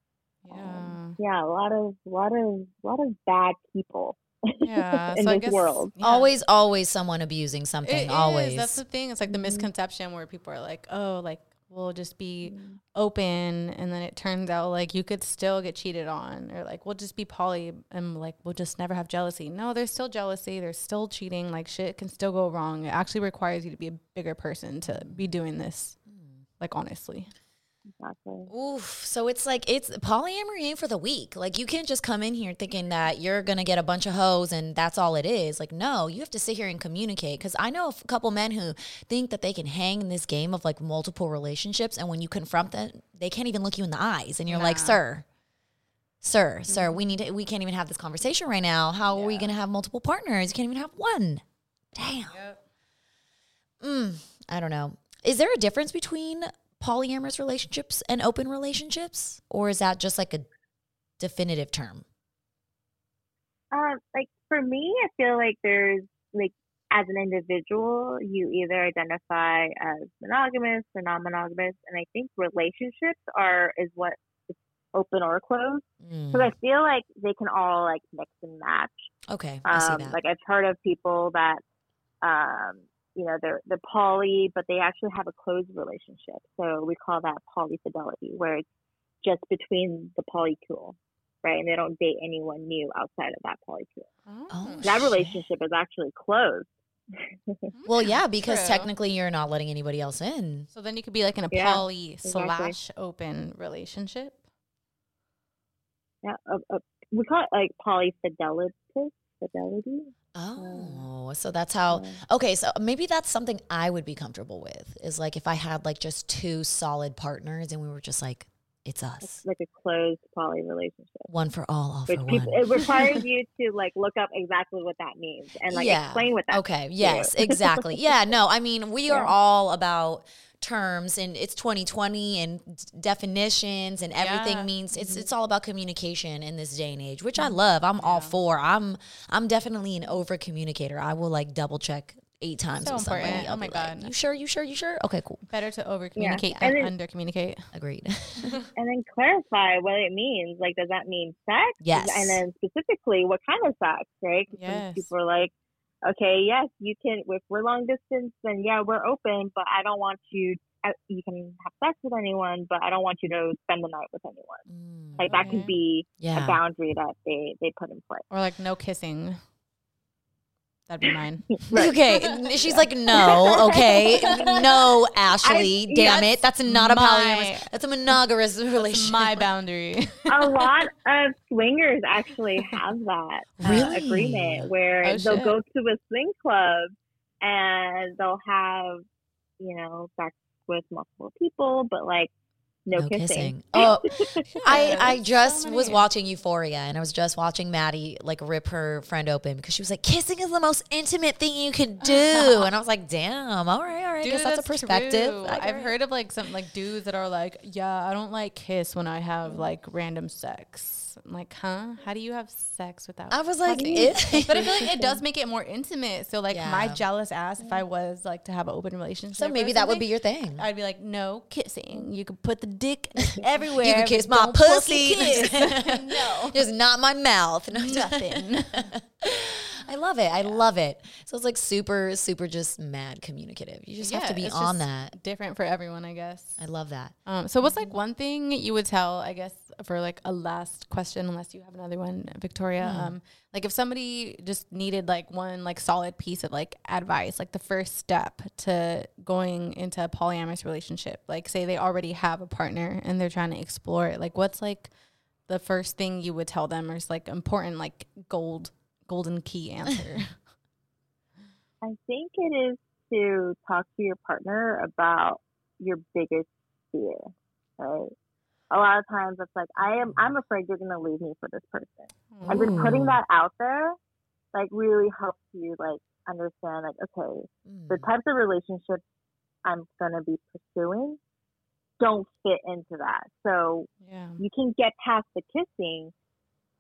yeah. Yeah, a lot of, lot of, lot of bad people Yeah. in so I this guess, world. yeah. Always, always someone abusing something. It is. always. That's the thing. It's like the Mhm. misconception where people are like, oh, like we'll just be Mm. open, and then it turns out like you could still get cheated on, or like we'll just be poly, and like we'll just never have jealousy. No, there's still jealousy. There's still cheating. Like shit can still go wrong. It actually requires you to be a bigger person to be doing this. Like honestly. Exactly. Oof. So it's like it's polyamory ain't for the weak. Like you can't just come in here thinking that you're gonna get a bunch of hoes and that's all it is. Like no, you have to sit here and communicate. Because I know a couple men who think that they can hang in this game of like multiple relationships, and when you confront them, they can't even look you in the eyes, and you're like, Nah. sir. Sir, sir, we need to. We can't even have this conversation right now. How are we to have multiple partners? You can't even have one. Damn. Yep. Mm, I don't know. Is there a difference between polyamorous relationships and open relationships, or is that just like a definitive term? Um, like for me, I feel like there's like as an individual, you either identify as monogamous or non-monogamous, and I think relationships are is what is open or closed. Mm, Because I feel like they can all like mix and match. okay, I see Um, that. like I've heard of people that, um, you know, they're they're poly, but they actually have a closed relationship. So we call that polyfidelity, where it's just between the polycule, right? And they don't date anyone new outside of that polycule. Oh, That shit. relationship is actually closed. well, yeah, because True. technically you're not letting anybody else in. So then you could be like in a Yeah, poly exactly. slash open relationship. Yeah, uh, uh, we call it like polyfidelity. Fidelity. Oh. oh, so that's how. Oh. Okay, so maybe that's something I would be comfortable with. Is like if I had like just two solid partners and we were just like, it's us, It's like a closed poly relationship. one for all, all Which for people, one. it requires you to like look up exactly what that means and like Yeah. explain what that Okay. Yes. Exactly. yeah. No. I mean, we are all about terms, and it's 2020 and definitions, and everything Yeah. means it's Mm-hmm. it's all about communication in this day and age, which I love. I'm all for. I'm I'm definitely an over communicator. I will like double check eight times So with somebody. important. I'll Oh my be like, God. you sure? You sure? You sure? Okay. Cool. Better to over communicate And than under communicate. Agreed. and then clarify what it means. Like, does that mean sex? Yes. And then specifically, what kind of sex, right? 'Cause some Yes. people are like, okay, yes, you can. If we're long distance, then yeah, we're open, but I don't want you. uh, You can have sex with anyone, but I don't want you to spend the night with anyone. Mm, Like that Okay. could be yeah. a boundary that they they put in place. Or like no kissing. That'd be mine. Okay, she's like, no, okay, no, Ashley, I- damn it, that's not a my- polyamorous, that's a monogamous relationship. my boundary. a lot of swingers actually have that uh, Really? agreement where Oh, they'll shit. go to a swing club and they'll have, you know, sex with multiple people, but like no, kissing. Oh, I Yeah, I so just was watching Euphoria and I was just watching Maddy like rip her friend open because she was like, kissing is the most intimate thing you can do, and I was like, damn, all right, all right, I guess that's, a perspective. true. I- I've heard of like some like dudes that are like, yeah, I don't like kiss when I have like random sex. I'm like, huh? How do you have sex without? I was like, it- but I feel like it does make it more intimate. So like my jealous ass, if I was like to have an open relationship, so maybe that would be your thing. I'd be like, no kissing. You could put the dick everywhere. You can but kiss my pussy. kiss. no, Just not my mouth. No, nothing. I love it. I love it. So it's like super, super just mad communicative. You just have to be it's on just that. Different for everyone, I guess. I love that. Um, so what's like one thing you would tell, I guess, for like a last question, unless you have another one, Victoria. Hmm. Um, like if somebody just needed like one like solid piece of like advice, like the first step to going into a polyamorous relationship, like say they already have a partner and they're trying to explore it, like what's like the first thing you would tell them or is like important like gold golden key answer? I think it is to talk to your partner about your biggest fear, right? A lot of times it's like I am I'm afraid you're gonna leave me for this person. And just putting that out there like really helps you like understand like, okay, the Mm. types of relationships I'm gonna be pursuing don't fit into that. So yeah. you can get past the kissing.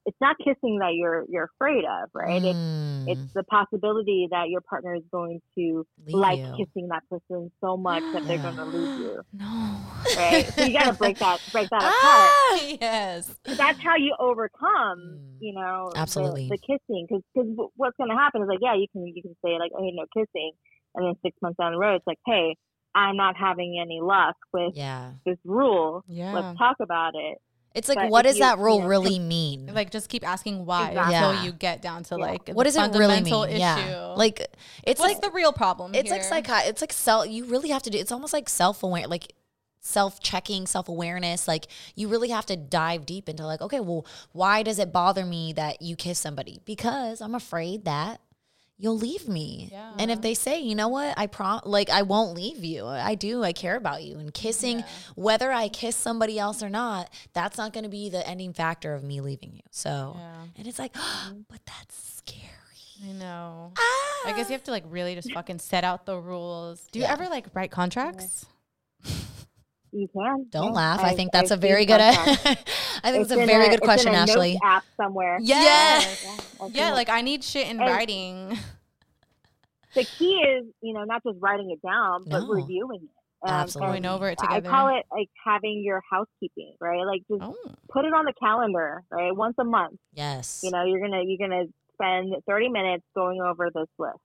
It's not kissing that you're you're afraid of, right? It's Mm. it's the possibility that your partner is going to Leave like you. kissing that person so much that they're going to leave you, No. right? so you got to break that break that apart. Ah! yes. That's how you overcome, Mm. you know, Absolutely. the, kissing. Because because what's going to happen is like, yeah, you can you can say like, oh, no kissing, and then six months down the road, it's like, hey, I'm not having any luck with Yeah. this rule. Yeah. Let's talk about it. It's like, But what does you- that rule know, really mean? Like just keep asking why Exactly. until Yeah. you get down to Yeah. like what does it really mean? issue. Yeah. Like it's what's like the real problem? it's like here? psychi- it's like self you really have to do it's almost like self-aware like self-checking self-awareness like you really have to dive deep into like okay well why does it bother me that you kiss somebody because i'm afraid that you'll leave me Yeah. and if they say you know what i prom like i won't leave you i do i care about you and kissing whether i kiss somebody else or not that's not going to be the ending factor of me leaving you so Yeah. and it's like but that's scary I know. ah! I guess you have to like really just fucking set out the rules. Do you Yeah. ever like write contracts? You can. Don't yeah. laugh. I, I've- think that's a very good. Uh, I think it's It's a very good it's in question, a Ashley. app somewhere. Yes. Yeah, I've Yeah, like I need shit in And- writing. the key is, you know, not just writing it down, but No. reviewing it. And- Absolutely. Going over it together. I call it like having your housekeeping, right? Like just Oh. put it on the calendar, right? Once a month. Yes. You know, you're gonna you're gonna spend 30 minutes going over this list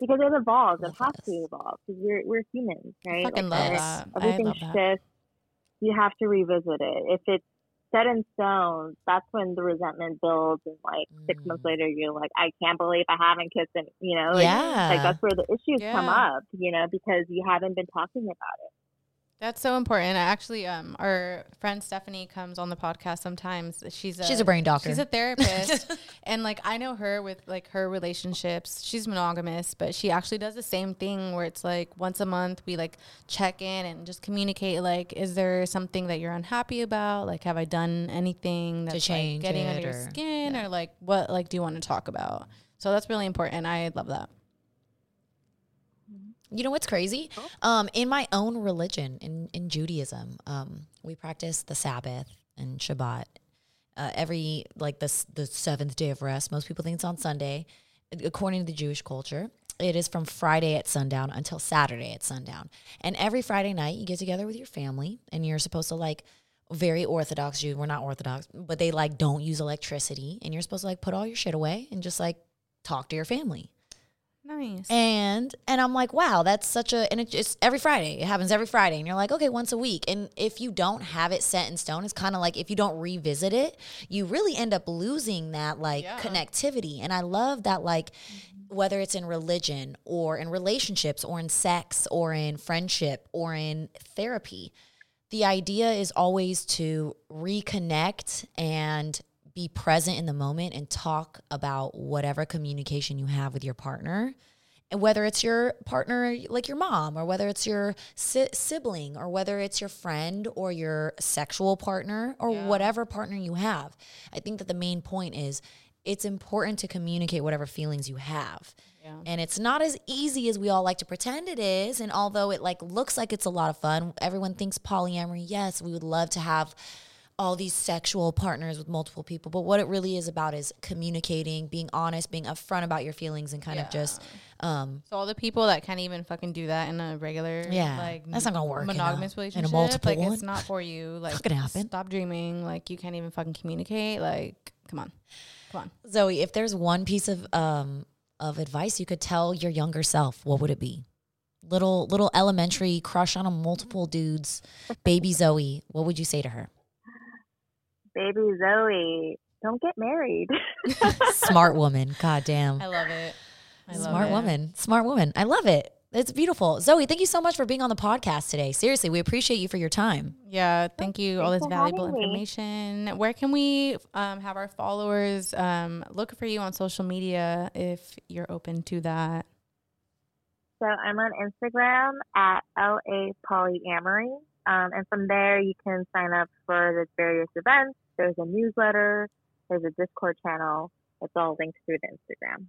because it evolves. Love it has this. to evolve because we're we're humans, right? fucking love every- that. I Everything love that. shifts. You have to revisit it. If it's set in stone, that's when the resentment builds, and like six months Mm. later, you're like, I can't believe I haven't kissed him. You know, like, Yeah. like that's where the issues come up. You know, because you haven't been talking about it. That's so important. I actually, um, our friend Stephanie comes on the podcast sometimes. She's a She's a brain doctor. She's a therapist, and like I know her with like her relationships. She's monogamous, but she actually does the same thing where it's like once a month we like check in and just communicate. Like, is there something that you're unhappy about? Like, have I done anything that's change like, getting under your skin, or like what like do you want to talk about? So that's really important. I love that. You know what's crazy? Um, in my own religion, in, in Judaism, um, we practice the Sabbath and Shabbat. Uh, every like the the seventh day of rest. Most people think it's on Sunday. According to the Jewish culture, it is from Friday at sundown until Saturday at sundown. And every Friday night, you get together with your family, and you're supposed to like very Orthodox Jew. We're not Orthodox, but they like don't use electricity, and you're supposed to like put all your shit away and just like talk to your family. Nice. And and I'm like, wow, that's such a and it just every Friday. It happens every Friday. And you're like, okay, once a week. And if you don't have it set in stone, it's kind of like if you don't revisit it, you really end up losing that like Yeah. connectivity. And I love that like whether it's in religion or in relationships or in sex or in friendship or in therapy, the idea is always to reconnect and be present in the moment and talk about whatever communication you have with your partner. And whether it's your partner, like your mom, or whether it's your si- sibling, or whether it's your friend or your sexual partner, or Yeah. whatever partner you have, I think that the main point is it's important to communicate whatever feelings you have. Yeah. And it's not as easy as we all like to pretend it is. And although it like looks like it's a lot of fun, everyone thinks polyamory. Yes, we would love to have all these sexual partners with multiple people. But what it really is about is communicating, being honest, being upfront about your feelings, and kind of just um, So all the people that can't even fucking do that in a regular, Yeah, like that's not gonna work in a- monogamous in a relationship. multiple like one. it's not for you. Like gonna happen. Stop dreaming. Like you can't even fucking communicate. Like come on, come on. Zoey. If there's one piece of um, of advice you could tell your younger self, what would it be? Little little elementary crush on a multiple dudes, baby Zoey. What would you say to her? Baby Zoey, don't get married. Smart woman. God damn. I love it. I love Smart it. woman. Smart woman. I love it. It's beautiful. Zoey, thank you so much for being on the podcast today. Seriously, we appreciate you for your time. Yeah, thank you. All this valuable having me. information. Where can we um, have our followers um, look for you on social media if you're open to that? So I'm on Instagram at LA Polyamory. Um, and from there, you can sign up for the various events. There's a newsletter, there's a Discord channel. It's all linked through the Instagram.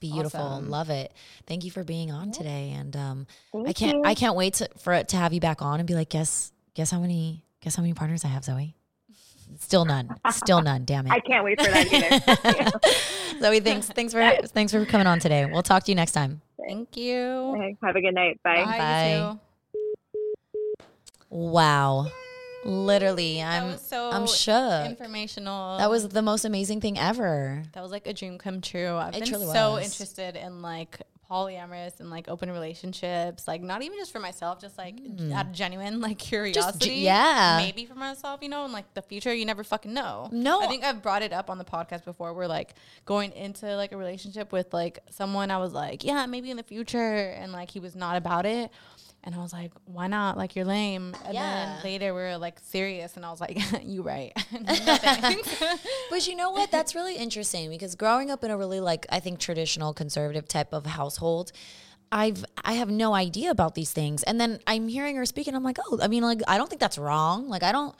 Beautiful. Awesome. Love it. Thank you for being on today. And um, Thank I can't you. I can't wait to, for it to have you back on and be like, guess guess how many guess how many partners I have, Zoey? Still none. Still none. Damn it. I can't wait for that either. Zoey, thanks. Thanks for thanks for coming on today. We'll talk to you next time. Thank you. Okay, Have a good night. Bye. Bye. Bye. you too. Literally, I'm so I'm shook. informational. That was the most amazing thing ever. that was like a dream come true. I've It been so was. interested in like polyamorous and like open relationships. Like not even just for myself, just like mm. out of genuine like curiosity. yeah. Maybe for myself, you know, in like the future you never fucking know. No. I think I've brought it up on the podcast before. We're like going into like a relationship with like someone I was like, yeah, maybe in the future and like he was not about it. And I was like, why not? Like, you're lame. And Yeah. then later we were like serious, and I was like, you right. But you know what? That's really interesting because growing up in a really like I think traditional conservative type of household, I've I have no idea about these things. And then I'm hearing her speak and I'm like, "Oh, I mean like I don't think that's wrong. Like I don't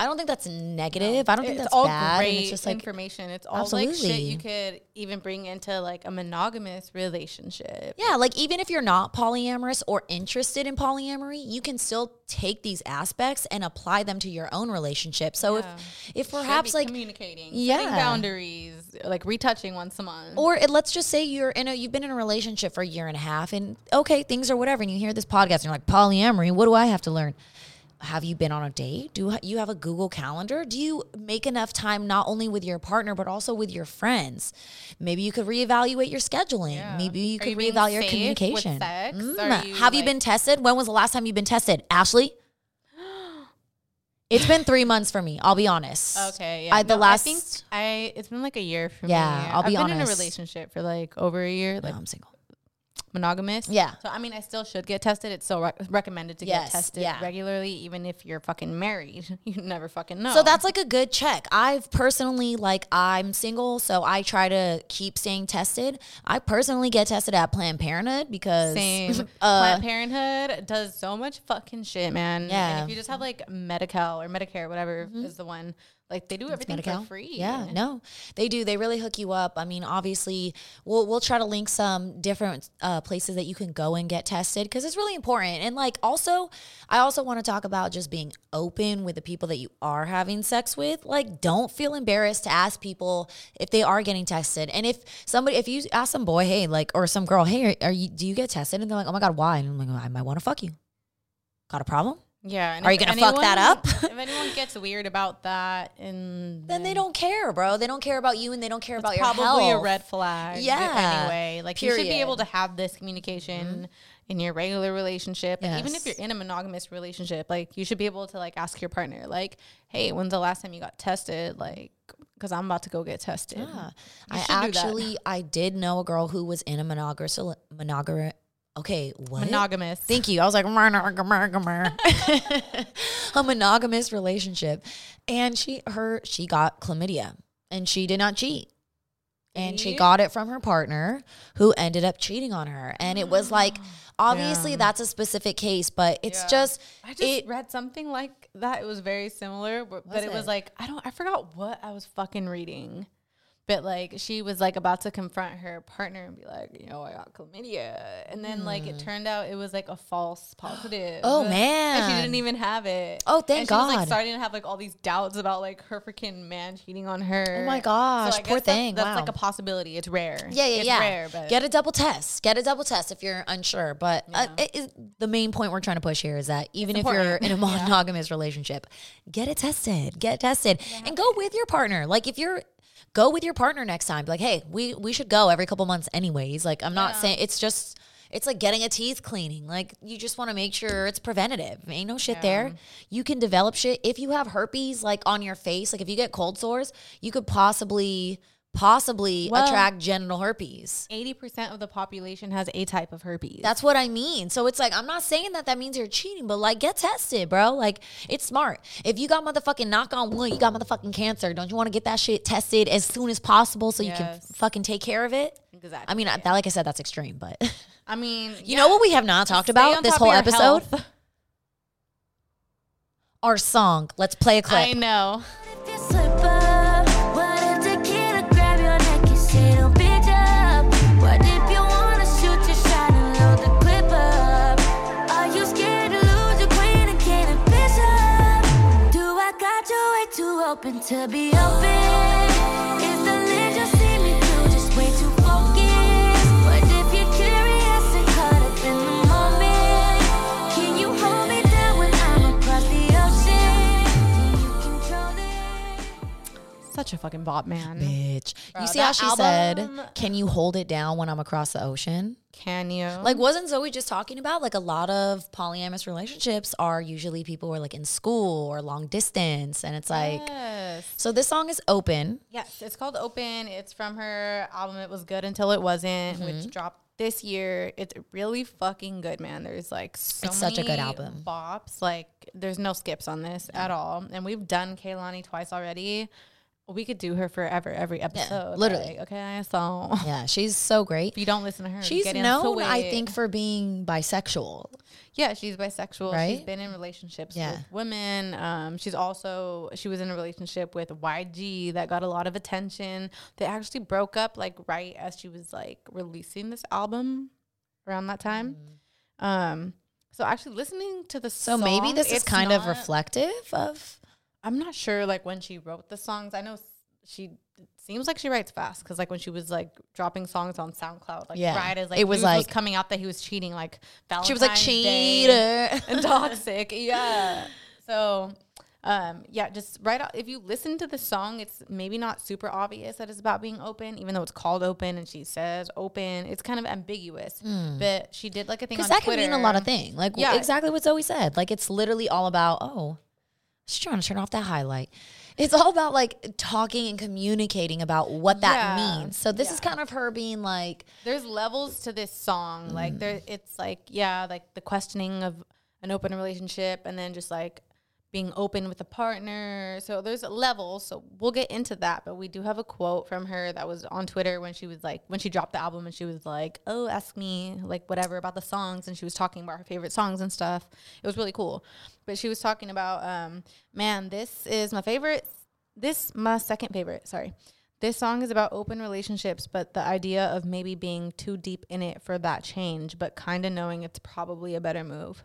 I don't think that's negative. I don't think that's all bad. great it's just like information. It's all like shit you could even bring into like a monogamous relationship. Yeah, like even if you're not polyamorous or interested in polyamory, you can still take these aspects and apply them to your own relationship. So Yeah. if if perhaps like communicating, Yeah. setting boundaries, like retouching once a month. Or it, let's just say you're in a you've been in a relationship for a year and a half, and okay, things are whatever, and you hear this podcast, and you're like polyamory. What do I have to learn? Have you been on a date? Do you have a Google Calendar? Do you make enough time not only with your partner but also with your friends? Maybe you could reevaluate your scheduling. Yeah. Maybe you could you reevaluate your communication. Mm. You, have you been tested? When was the last time you've been tested, Ashley? It's been three months for me. I'll be honest. Okay, yeah. I, the No, last. I think I it's been like a year for Yeah, me. I'll be I've been in a relationship for like over a year, No, like I'm single. Monogamous. Yeah. So I mean, I still should get tested. It's still rec- recommended to Yes, get tested yeah. regularly, even if you're fucking married. You never fucking know. So that's like a good check. I've personally like I'm single, so I try to keep staying tested. I personally get tested at Planned Parenthood because Same. uh, Planned Parenthood does so much fucking shit, man. Yeah. Mm-hmm. And if you just have like Medi-Cal or Medicare, whatever is the one, like they do everything for free. Yeah, no, they do. They really hook you up. I mean, obviously, we'll we'll try to link some different uh, places that you can go and get tested because it's really important. And like, also, I also want to talk about just being open with the people that you are having sex with. Like, don't feel embarrassed to ask people if they are getting tested. And if somebody, if you ask some boy, hey, like, or some girl, hey, are, are you? Do you get tested? And they're like, oh my god, why? And I'm like, I might want to fuck you. Got a problem? Yeah. and Are if you gonna fuck that up? if anyone gets weird about that, and Then they don't care, bro. They don't care about you, and they don't care about your health. probably health. a red flag. Yeah. Anyway, like you should be Mm-hmm. able to have this communication in your regular relationship, and even if you're in a monogamous relationship, like you should be able to like ask your partner, like, "Hey, when's the last time you got tested?" Like, because I'm about to go get tested. Yeah. You I should do that. actually I did know a girl who was in a monogamous monogamous okay, what? monogamous. Thank you. I was like a monogamous relationship. And she her she got chlamydia and she did not cheat. And she got it from her partner who ended up cheating on her. And it was like obviously Damn. that's a specific case, but it's Yeah. just I just it read something like that. It was very similar, but, but Was it, was like I don't. I forgot what I was fucking reading. But like she was like about to confront her partner and be like, you know, I got chlamydia, and then like it turned out it was like a false positive. Hmm. Oh, and she didn't even have it. Oh, thank and she was God. like starting to have like all these doubts about like her freaking man cheating on her. Oh my gosh, I poor guess that's- thing. That's Wow. like a possibility. It's rare. Yeah, yeah, it's yeah. Rare, but Get a double test. Get a double test if you're unsure. But uh, it, it- the main point we're trying to push here is that even if you're in a important. Yeah. monogamous relationship, get it tested. Get tested, and go with your partner. Like if you're go with your partner next time. Be like, hey, we we should go every couple months anyways. Like I'm not Yeah. saying it's just. It's like getting a teeth cleaning. Like you just want to make sure it's preventative. Ain't no shit there. You can develop shit if you have herpes like on your face. Like if you get cold sores, you could possibly possibly Well- attract genital herpes. 80% of the population has a type of herpes. That's what I mean. So it's like I'm not saying that that means you're cheating, but like get tested, bro. Like it's smart. If you got motherfucking knock on wood, you got motherfucking cancer. Don't you want to get that shit tested as soon as possible so you can fucking take care of it? Exactly. I mean, I- that, like I said, that's extreme, but I mean, you know what we have not talked about this whole episode? Our song. Let's play a clip. I know. Open to be open? Such a fucking bop man. Bitch. Bro, you see how she album- said, Can you hold it down when I'm across the ocean? Can you? Like, wasn't Zoey just talking about like a lot of polyamorous relationships are usually people who are like in school or long distance? And it's like, yes. so this song is open. Yes, it's called Open. It's from her album It Was Good Until It Wasn't, Mm-hmm. which dropped this year. It's really fucking good, man. There's like so It's such a good album. Bops. Like there's no skips on this at all. And we've done Kehlani twice already. We could do her forever every episode. literally. like, okay, so Yeah, she's so great. if you don't listen to her, She's known, I think, for being bisexual. Yeah, she's bisexual. Right? She's been in relationships Yeah. with women. Um, she's also she was in a relationship with YG that got a lot of attention. They actually broke up like right as she was like releasing this album around that time. Um, so actually listening to the So maybe this is kind of reflective of. I'm not sure like when she wrote the songs. I know she seems like she writes fast because like when she was like dropping songs on SoundCloud, like Yeah. right as like It was like- coming out that he was cheating, like Valentine's She was like, cheater. and toxic. Yeah. So, um, yeah, just right out. If you listen to the song, it's maybe not super obvious that it's about being open, even though it's called open and she says open. It's kind of ambiguous. But she did like a thing Because that Twitter. can mean a lot of things. Like Yeah. exactly what Zoey said. Like it's literally all about, oh, she's trying to turn off that highlight. It's all about like talking and communicating about what that Yeah. means. So this is kind of her being like, There's levels to this song. Mm. Like there, it's like yeah, like the questioning of an open relationship, and then just like being open with a partner. So there's levels. So we'll get into that. But we do have a quote from her that was on Twitter when she was like when she dropped the album, and she was like, "Oh, ask me like whatever about the songs," and she was talking about her favorite songs and stuff. It was really cool. But she was talking about, um, man, this is my favorite. This my second favorite. Sorry. This song is about open relationships, but the idea of maybe being too deep in it for that change, but kind of knowing it's probably a better move.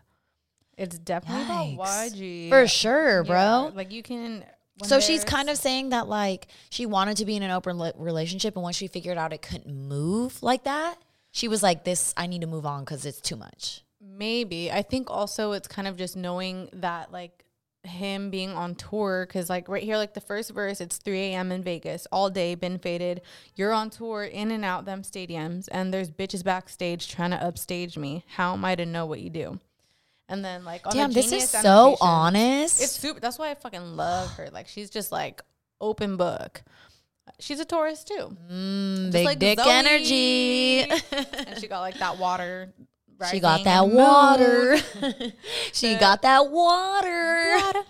It's definitely Yikes. about YG. for sure, bro. Yeah, like you can. when So she's there's- kind of saying that like she wanted to be in an open li- relationship, and once she figured out it couldn't move like that, she was like, "This, I need to move on because it's too much." Maybe. I think also it's kind of just knowing that like him being on tour because like right here like the first verse it's 3 a.m in vegas all day been faded you're on tour in and out them stadiums and there's bitches backstage trying to upstage me how am i to know what you do and then like on Damn, this is so honest. it's super that's why i fucking love her like she's just like open book she's a Taurus too Mm, Just big like dick Zoe. energy. and she got like that water she got that water. she got that water.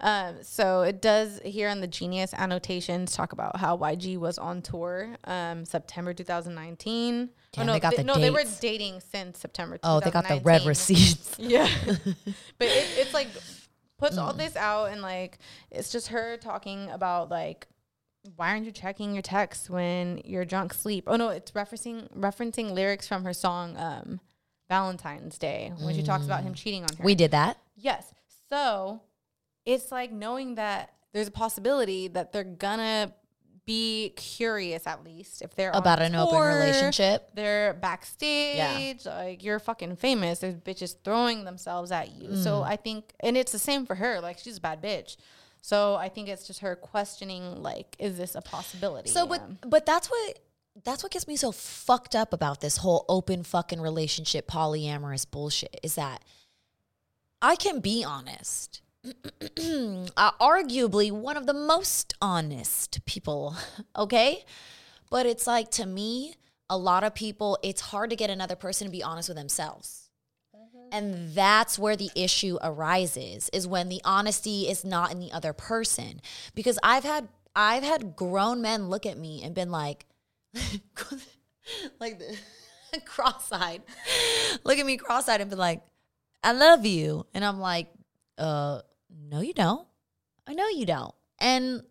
Um, so it does here on the Genius annotations talk about how YG was on tour um, September 2019. Damn, no, they got the no, they were dating since September. Oh, they got the red receipts. Yeah, but it, it's like puts Mm. all this out and like it's just her talking about like why aren't you checking your texts when you're drunk sleep? Oh no, it's referencing referencing lyrics from her song um, Valentine's Day when she talks about him cheating on her. Mm. We did that. Yes. So it's like knowing that there's a possibility that they're gonna be curious at least if they're About an open relationship. They're backstage, like you're fucking famous. There's bitches throwing themselves at you. So Mm. I think, and it's the same for her. Like she's a bad bitch. So I think it's just her questioning, like, is this a possibility? So, but Yeah. but that's what that's what gets me so fucked up about this whole open fucking relationship polyamorous bullshit is that I can be honest. uh, arguably one of the most honest people, okay? But it's like to me, a lot of people, it's hard to get another person to be honest with themselves. And that's where the issue arises is when the honesty is not in the other person. Because I've had I've had grown men look at me and been like like the cross-eyed. Look at me cross-eyed and be like, "I love you." And I'm like, "Uh, no you don't. I know you don't." And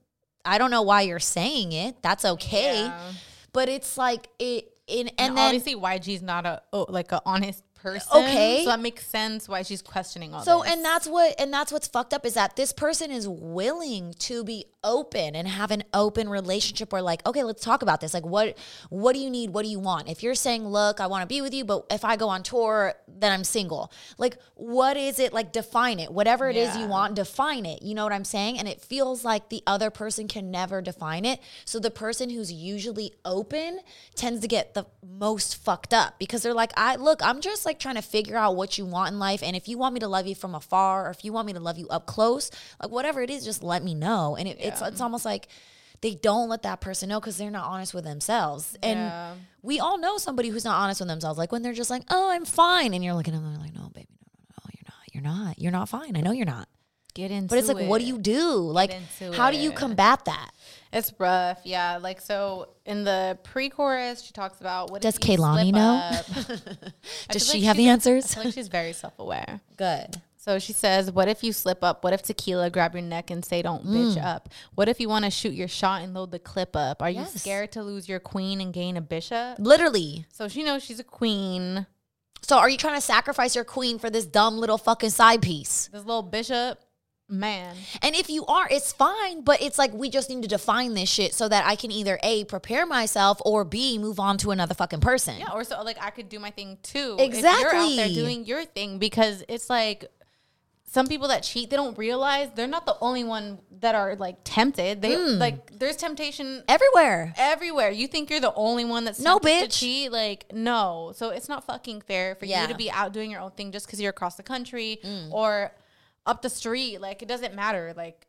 I don't know why you're saying it. That's okay. Yeah. But it's like it in and, And, then obviously, YG's not a oh, like a honest person. Okay. so that makes sense why she's questioning all So this. and that's what and that's what's fucked up is that this person is willing to be open and have an open relationship where like okay let's talk about this. Like what what do you need? What do you want? If you're saying look I want to be with you but if I go on tour then I'm single. Like what is it? Like define it. Whatever it is you want define it. You know what I'm saying? And it feels like the other person can never define it. So the person who's usually open tends to get the most fucked up because they're like I look I'm just like trying to figure out what you want in life and if you want me to love you from afar or if you want me to love you up close like whatever it is just let me know. And it, it's it's almost like they don't let that person know because they're not honest with themselves. And Yeah. we all know somebody who's not honest with themselves like when they're just like oh I'm fine. And you're looking at them they're like no baby no no no you're not you're not you're not fine. I know you're not. Get into but it's like what do you do? Like how do you combat that? It's rough, yeah. Like so, in the pre-chorus, she talks about what Does Kehlani know? Does she like have the answers? I feel like she's very self-aware. good So she says, "What if you slip up? What if tequila grab your neck and say don't bitch mm. up? What if you want to shoot your shot and load the clip up? Are you scared to lose your queen and gain a bishop?" literally So she knows she's a queen. so are you trying to sacrifice your queen for this dumb little fucking side piece This little bishop, man. And if you are, it's fine, but it's like we just need to define this shit so that I can either A, prepare myself or B, move on to another fucking person. Yeah, or so like I could do my thing too. If you're out there doing your thing because it's like some people that cheat, they don't realize they're not the only one that are like tempted. They Hmm. like there's temptation Everywhere. everywhere. You think you're the only one that's No, bitch. to cheat? Like no. So it's not fucking fair for Yeah. you to be out doing your own thing just because you're across the country Mm. or up the street. Like it doesn't matter. Like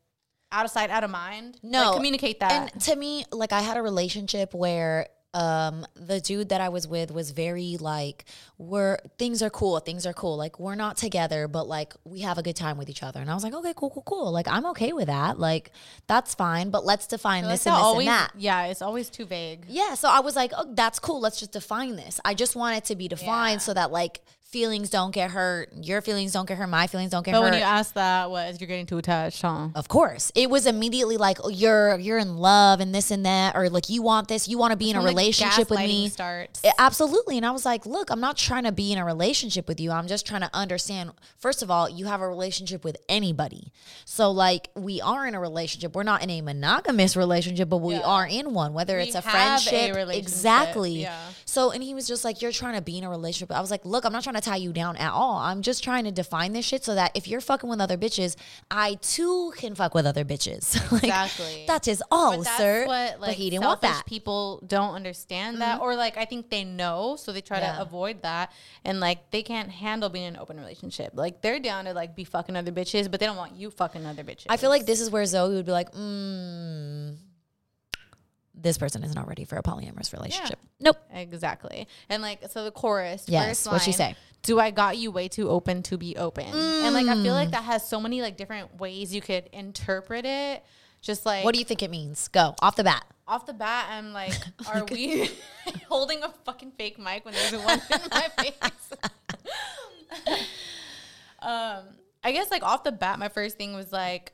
out of sight, out of mind. No. Like, communicate that. And to me, like I had a relationship where um the dude that I was with was very like we're things are cool, things are cool. Like we're not together, but like we have a good time with each other. And I was like, okay, cool, cool, cool. Like I'm okay with that. Like that's fine, but let's define Like, this and this always, and that. Yeah, it's always too vague. Yeah, so I was like, oh, that's cool. Let's just define this. I just want it to be defined Yeah. so that like feelings don't get hurt, your feelings don't get hurt, my feelings don't get But hurt. when you asked that, was you're getting too attached, huh? of course, it was immediately like oh, you're you're in love and this and that, or like you want this, you want to be in a relationship with me. Starts. Yeah, absolutely. And I was like, look, I'm not trying to be in a relationship with you. I'm just trying to understand. First of all, you have a relationship with anybody. So, like, we are in a relationship. We're not in a monogamous relationship, but we Yeah. are in one, whether We it's a a friendship. relationship, Exactly. yeah. So, and he was just like, you're trying to be in a relationship. I was like, look, I'm not trying to tie you down at all. I'm just trying to define this shit so that if you're fucking with other bitches, I too can fuck with other bitches. like, Exactly. That is all, But sir. what like but he didn't want that. Mm-hmm. people don't understand that, or like I think they know, so they try Yeah. to avoid that, and like they can't handle being in an open relationship. Like they're down to like be fucking other bitches, but they don't want you fucking other bitches. I feel like this is where Zoey would be like, mm, this person is not ready for a polyamorous relationship. Nope. exactly, and like so the chorus. Yes, first what'd she say? Do I got you way too open to be open? And like I feel Mm. like that has so many like different ways you could interpret it. Just like What do you think it means? Go off the bat. off the bat, I'm like, are we holding a fucking fake mic when there's a one in my face? um, I guess like off the bat, my first thing was like,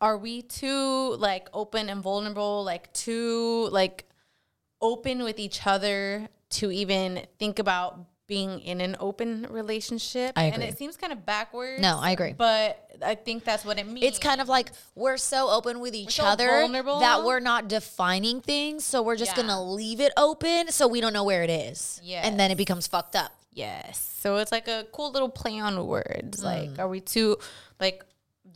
are we too like open and vulnerable, like too like open with each other to even think about being in an open relationship? I agree. And it seems kind of backwards. No, I agree. But I think that's what it means. It's kind of like we're so open with each so other vulnerable. that we're not defining things. So we're just Yeah. going to leave it open so we don't know where it is. And then it becomes fucked up. Yes. So it's like a cool little play on words. Like, mm. are we too like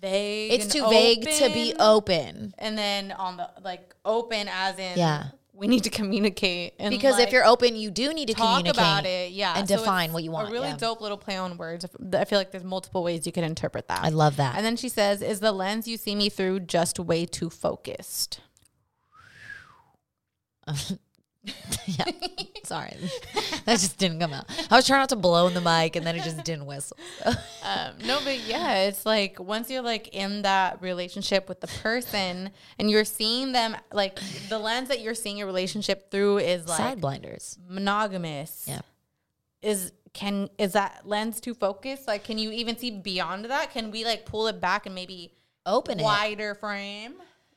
vague? It's too vague to be open? open. And then on the like open as in Yeah. we need to communicate and because like, if you're open, you do need to talk communicate about it, yeah, and So define what you want. A really yeah. dope little play on words. I feel like there's multiple ways you can interpret that. I love that. And then she says, "Is the lens you see me through just way too focused?" yeah. Sorry. that just didn't come out. I was trying not to blow in the mic and then it just didn't whistle. um, no, but yeah, it's like once you're like in that relationship with the person and you're seeing them, like the lens that you're seeing your relationship through is like Side blinders. monogamous. Yeah. Is can is that lens too focused? Like, can you even see beyond that? Can we like pull it back and maybe Open it. wider frame?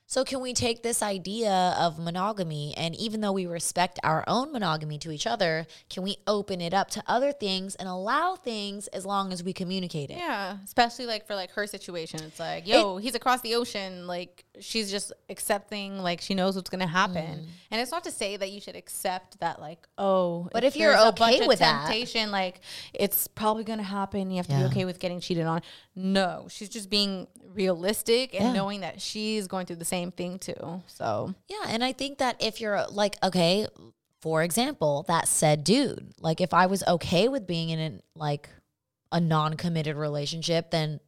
So can we take this idea of monogamy and even though we respect our own monogamy to each other, can we open it up to other things and allow things as long as we communicate it? Yeah, especially like for like her situation, it's like, yo, he's across the ocean. Like she's just accepting, like she knows what's gonna happen. Mm. And it's not to say that you should accept that, like, oh, But if you're there's a okay with that- temptation, like it's probably gonna happen. You have to Yeah. be okay with getting cheated on. No, she's just being realistic and Yeah. knowing that she's going through the same thing too. So Yeah, and I think that if you're like, okay, for example, that said dude, like if I was okay with being in an like a non-committed relationship, then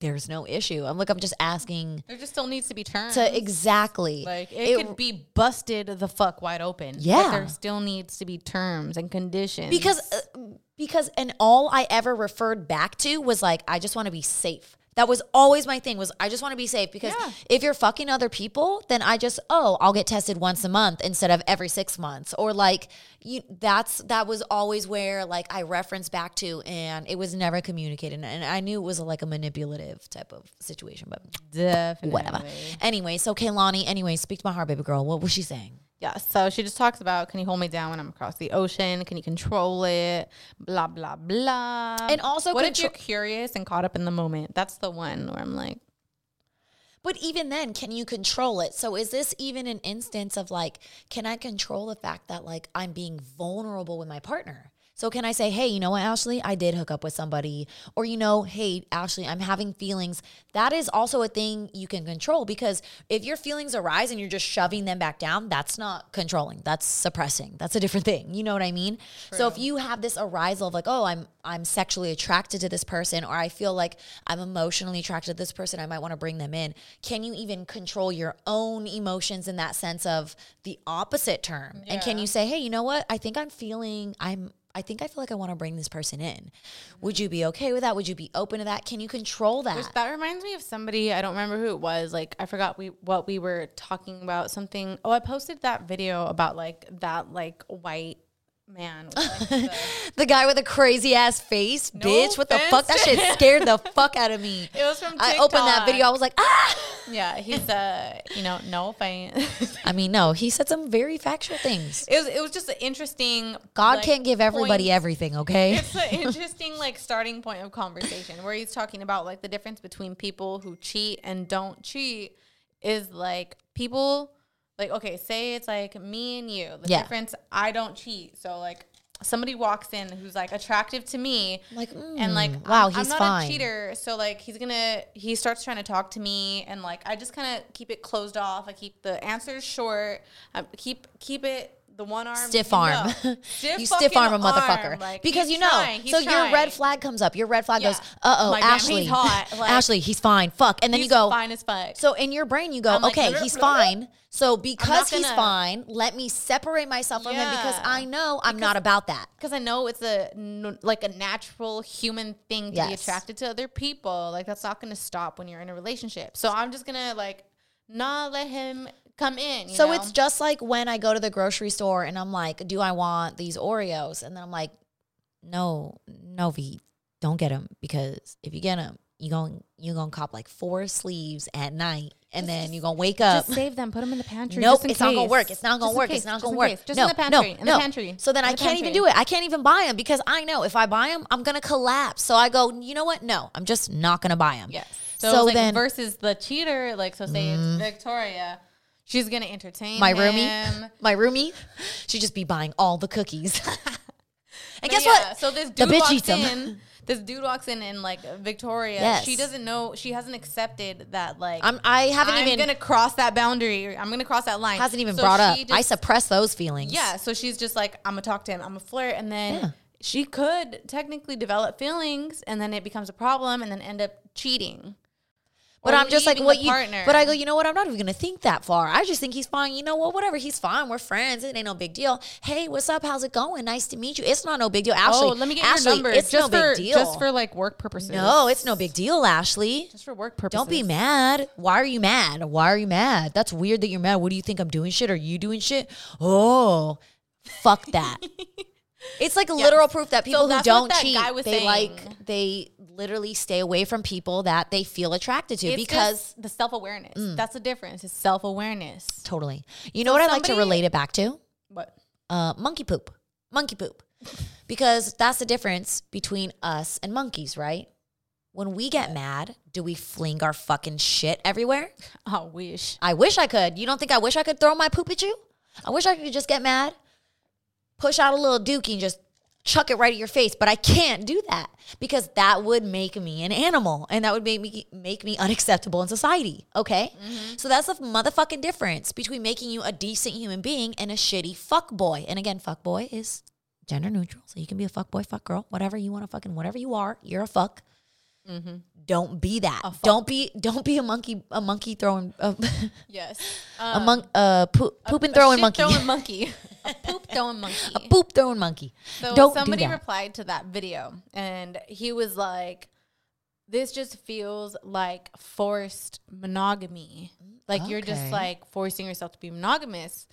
there's no issue. I'm like, I'm just asking there just still needs to be terms. to exactly Like it, could be busted the fuck wide open. but Yeah. there still needs to be terms and conditions because uh, because and all I ever referred back to was like I just want to be safe. That was always my thing was I just want to be safe because Yeah. if you're fucking other people, then I just oh I'll get tested once a month instead of every six months or like you that's that was always where like I referenced back to and it was never communicated and I knew it was like a manipulative type of situation but definitely whatever. Anyway, so Kehlani, anyway, speak to my heart, baby girl. What was she saying? Yeah, so she just talks about can you hold me down when I'm across the ocean? Can you control it? Blah blah blah. And also what if you're curious and caught up in the moment? That's the one where I'm like, But even then, can you control it? So is this even an instance of like, can I control the fact that like I'm being vulnerable with my partner? So can I say, hey, you know what, Ashley, I did hook up with somebody, or you know, hey, Ashley, I'm having feelings. That is also a thing you can control because if your feelings arise and you're just shoving them back down, that's not controlling. That's suppressing. That's a different thing. You know what I mean? So if you have this arisal of like, oh, I'm I'm sexually attracted to this person, or I feel like I'm emotionally attracted to this person, I might want to bring them in. Can you even control your own emotions in that sense of the opposite term? And can you say, hey, you know what? I think I'm feeling I'm I think I feel like I want to bring this person in. Would you mm. be okay with that? Would you be open to that? Can you control that? Which that reminds me of somebody I don't remember who it was. Like I forgot we what we were talking about. Something. Oh, I posted that video about like that like white man. Like, the, the guy with a crazy ass face, bitch. What the fuck? That shit scared the fuck out of me. it was from. I opened that video. I was like, ah. Yeah, he's uh, you know, no offense. I mean, no, he said some very factual things. it was it was just an interesting. God like, can't give everybody point. everything, okay? It's an interesting like starting point of conversation where he's talking about like the difference between people who cheat and don't cheat is like people like okay, say it's like me and you. The Yeah. difference I don't cheat. So like somebody walks in who's like attractive to me Like, and like mm, wow, I'm, he's I'm not fine. a cheater so like he's gonna he starts trying to talk to me and like i just kind of keep it closed off i keep the answers short I keep keep it the one arm Stiff arm. Stiff you stiff arm a motherfucker. arm. Like, because you know, trying, so your red flag comes up. Your red flag Yeah. goes, uh oh, Like, damn, Ashley. he's hot. Like, Ashley, he's fine. Fuck. And then you go, fine as fuck So in your brain, you go, I'm okay, "Bleh, he's fine. So because he's gonna- fine, let me separate myself from him because I know I'm not about that. because I know it's a like a natural human thing to be attracted to other people. Like that's not going to stop when you're in a relationship. So I'm just gonna like not let him come in. you So know? it's just like when I go to the grocery store and I'm like, do I want these Oreos? And then I'm like, no, no, V, don't get them because if you get them, you going you gonna cop like four sleeves at night, and then you're gonna wake up. just save them, put them in the pantry. Nope, just in it's not gonna work. It's not gonna work. It's not gonna work. Just no, in the pantry. no, in no. the pantry. So then in I the can't even do it. I can't even buy them because I know if I buy them, I'm gonna collapse. So I go, you know what? No, I'm just not gonna buy them. Yes. So, So, like then, versus the cheater, like so say it's mm. Victoria, she's gonna entertain my roomie, my roomie, she just be buying all the cookies. and But guess yeah, what? So this The dude bitch walks eats in. This dude walks in and like Victoria. Yes. She doesn't know. She hasn't accepted that. Like I'm I haven't even I'm even gonna cross that boundary. I'm gonna cross that line. hasn't even So brought up. she I suppress those feelings. Yeah, so she's just like, I'm gonna talk to him. I'm gonna flirt, and then Yeah. she could technically develop feelings, and then it becomes a problem, and then end up cheating. But I'm just like, what you? partner. But I go, you know what? I'm not even gonna think that far. I just think he's fine. You know what? Whatever. He's fine. We're friends. It ain't no big deal. Hey, what's up? How's it going? Nice to meet you. It's not no big deal. Ashley, oh, let me get Ashley, your number. It's just no for, big deal. Just for like work purposes. no, it's no big deal, Ashley. Just for work purposes. Don't be mad. Why are you mad? Why are you mad? That's weird that you're mad. What do you think I'm doing shit? Are you doing shit? Oh, fuck that. it's like a literal proof that people who don't that cheat, they saying. like they literally stay away from people that they feel attracted to It's because the self awareness. Mm. That's the difference. It's self awareness. totally. You know what I like to relate it back to? What? Uh, monkey poop. Monkey poop. Because that's the difference between us and monkeys, right? When we get mad, do we fling our fucking shit everywhere? I wish. I wish I could. You don't think I wish I could throw my poop at you? I wish I could just get mad, push out a little dookie and just chuck it right at your face, but I can't do that because that would make me an animal and that would make me make me unacceptable in society, okay? Mm-hmm. So that's the motherfucking difference between making you a decent human being and a shitty fuck boy. And again, fuck boy is gender neutral, so you can be a fuck boy, fuck girl, whatever you want to fucking whatever you are, you're a fuck. Don't be that. Don't be don't be a monkey a monkey throwing uh, Yes. a monk uh poop, poop and throwing shit monkey. Throwing monkey. a poop throwing monkey. a poop throwing monkey. So Don't somebody replied to that video and he was like, This just feels like forced monogamy. Like you're just like forcing yourself to be monogamous.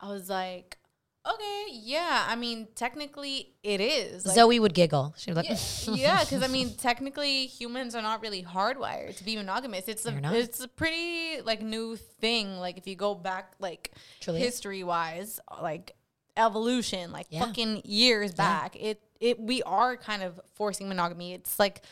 I was like, Okay, yeah. I mean, technically it is. Like, Zoey would giggle. She would like, yeah, because I mean, technically, humans are not really hardwired to be monogamous. It's a not. it's a pretty like new thing. Like if you go back like history wise, like evolution, like Yeah. fucking years back, it it we are kind of forcing monogamy. It's like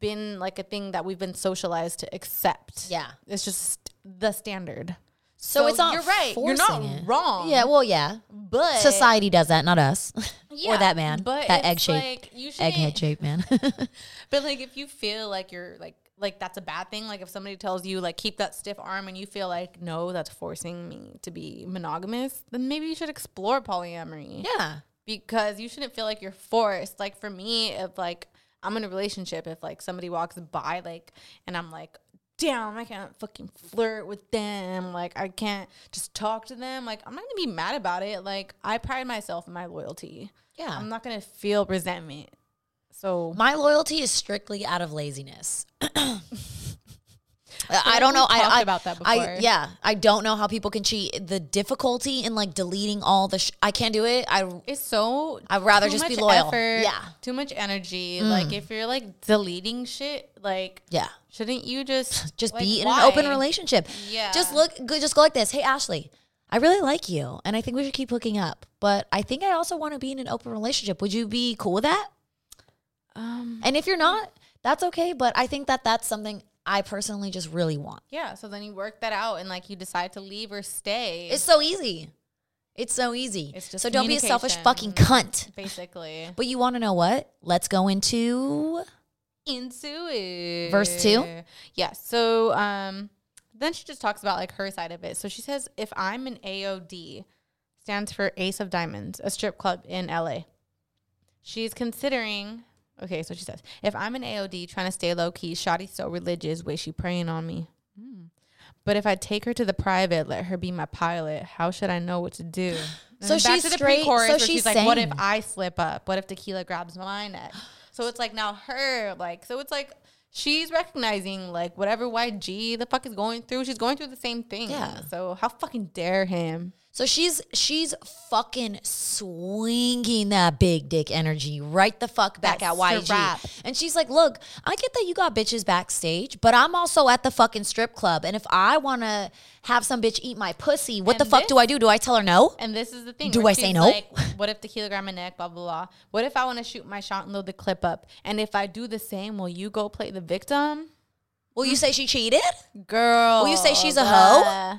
been like a thing that we've been socialized to accept. Yeah. it's just the standard. So, it's not you're right. You're not it. wrong. Yeah, well, yeah. but Society does that, not us. Yeah, or that man. but that egg shaped like, egghead shouldn't- man. But like if you feel like you're like like that's a bad thing, like if somebody tells you like keep that stiff arm and you feel like no, that's forcing me to be monogamous, then maybe you should explore polyamory. yeah. Because you shouldn't feel like you're forced. Like for me, if like I'm in a relationship, if like somebody walks by like and I'm like Damn, I can't fucking flirt with them. Like I can't just talk to them. Like I'm not gonna be mad about it. Like I pride myself in my loyalty. Yeah. I'm not gonna feel resentment. So My loyalty is strictly out of laziness. I don't know. I, talked I about that I before. yeah. I don't know how people can cheat. The difficulty in like deleting all the. Sh- I can't do it. I It's so. I'd rather just be loyal. Effort, Yeah. Too much energy. Mm. Like if you're like deleting shit, like yeah. Shouldn't you just Just like, be in why? an open relationship. Yeah. Just look. Just go like this. Hey Ashley, I really like you, and I think we should keep hooking up. But I think I also want to be in an open relationship. Would you be cool with that? Um. And if you're not, that's okay. But I think that that's something I personally just really want. Yeah. So then you work that out and like you decide to leave or stay. It's so easy. It's so easy. It's just so don't be a selfish fucking cunt. basically But you want to know what? Let's go into into it. Verse two? Yeah. So um, then she just talks about like her side of it. So she says, if I'm an AOD, stands for Ace of Diamonds, a strip club in LA. She's considering. Okay, so she says, if I'm an AOD trying to stay low key, Shotty's so religious, way she praying on me. Hmm. But if I take her to the private, let her be my pilot, how should I know what to do? So back she's to the straight- so she's she's like, what if I slip up? What if tequila grabs my neck? So it's like now her, like, so it's like she's recognizing like whatever YG the fuck is going through, she's going through the same thing. Yeah. So how fucking dare him? So she's she's fucking swinging that big dick energy right the fuck back That at YG. And she's like, "Look, I get that you got bitches backstage, but I'm also at the fucking strip club, and if I want to have some bitch eat my pussy, what the And fuck this- do I do? Do I tell her no? And this is the thing. Do I say no? Like, what if tequila grab my neck? Blah blah blah. What if I want to shoot my shot and load the clip up? And if I do the same, will you go play the victim? Will you say she cheated? Girl. Will you say she's a hoe?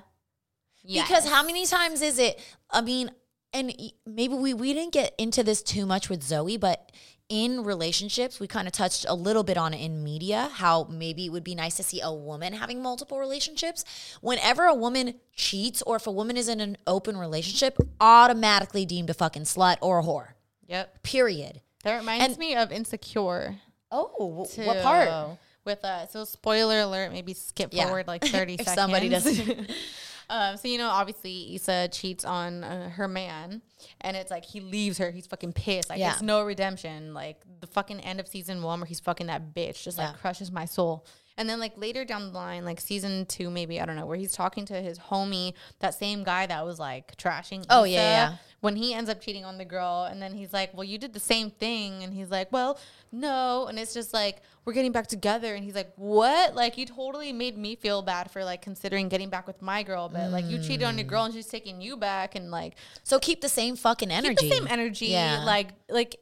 Bruh. Because how many times is it? I mean, and maybe we we didn't get into this too much with Zoey, but in relationships, we kind of touched a little bit on it in media, how maybe it would be nice to see a woman having multiple relationships. Whenever a woman cheats or if a woman is in an open relationship, automatically deemed a fucking slut or a whore. Yep. Period. That reminds And- me of Insecure. Oh, too, what part? With uh, so spoiler alert, maybe skip Yeah. forward like thirty If seconds. somebody doesn't- um, so you know, obviously Issa cheats on uh, her man, and it's like he leaves her. He's fucking pissed. Like Yeah. it's no redemption. Like the fucking end of season one, where he's fucking that bitch, just Yeah. like crushes my soul. And then like later down the line, like season two, maybe I don't know, where he's talking to his homie, that same guy that was like trashing. Oh, yeah, Issa, yeah. when he ends up cheating on the girl and then he's like well you did the same thing and he's like well no and it's just like we're getting back together and he's like what like you totally made me feel bad for like considering getting back with my girl but like you cheated on your girl and mm. she's taking you back and like So keep the same fucking energy. keep the same energy Yeah. like like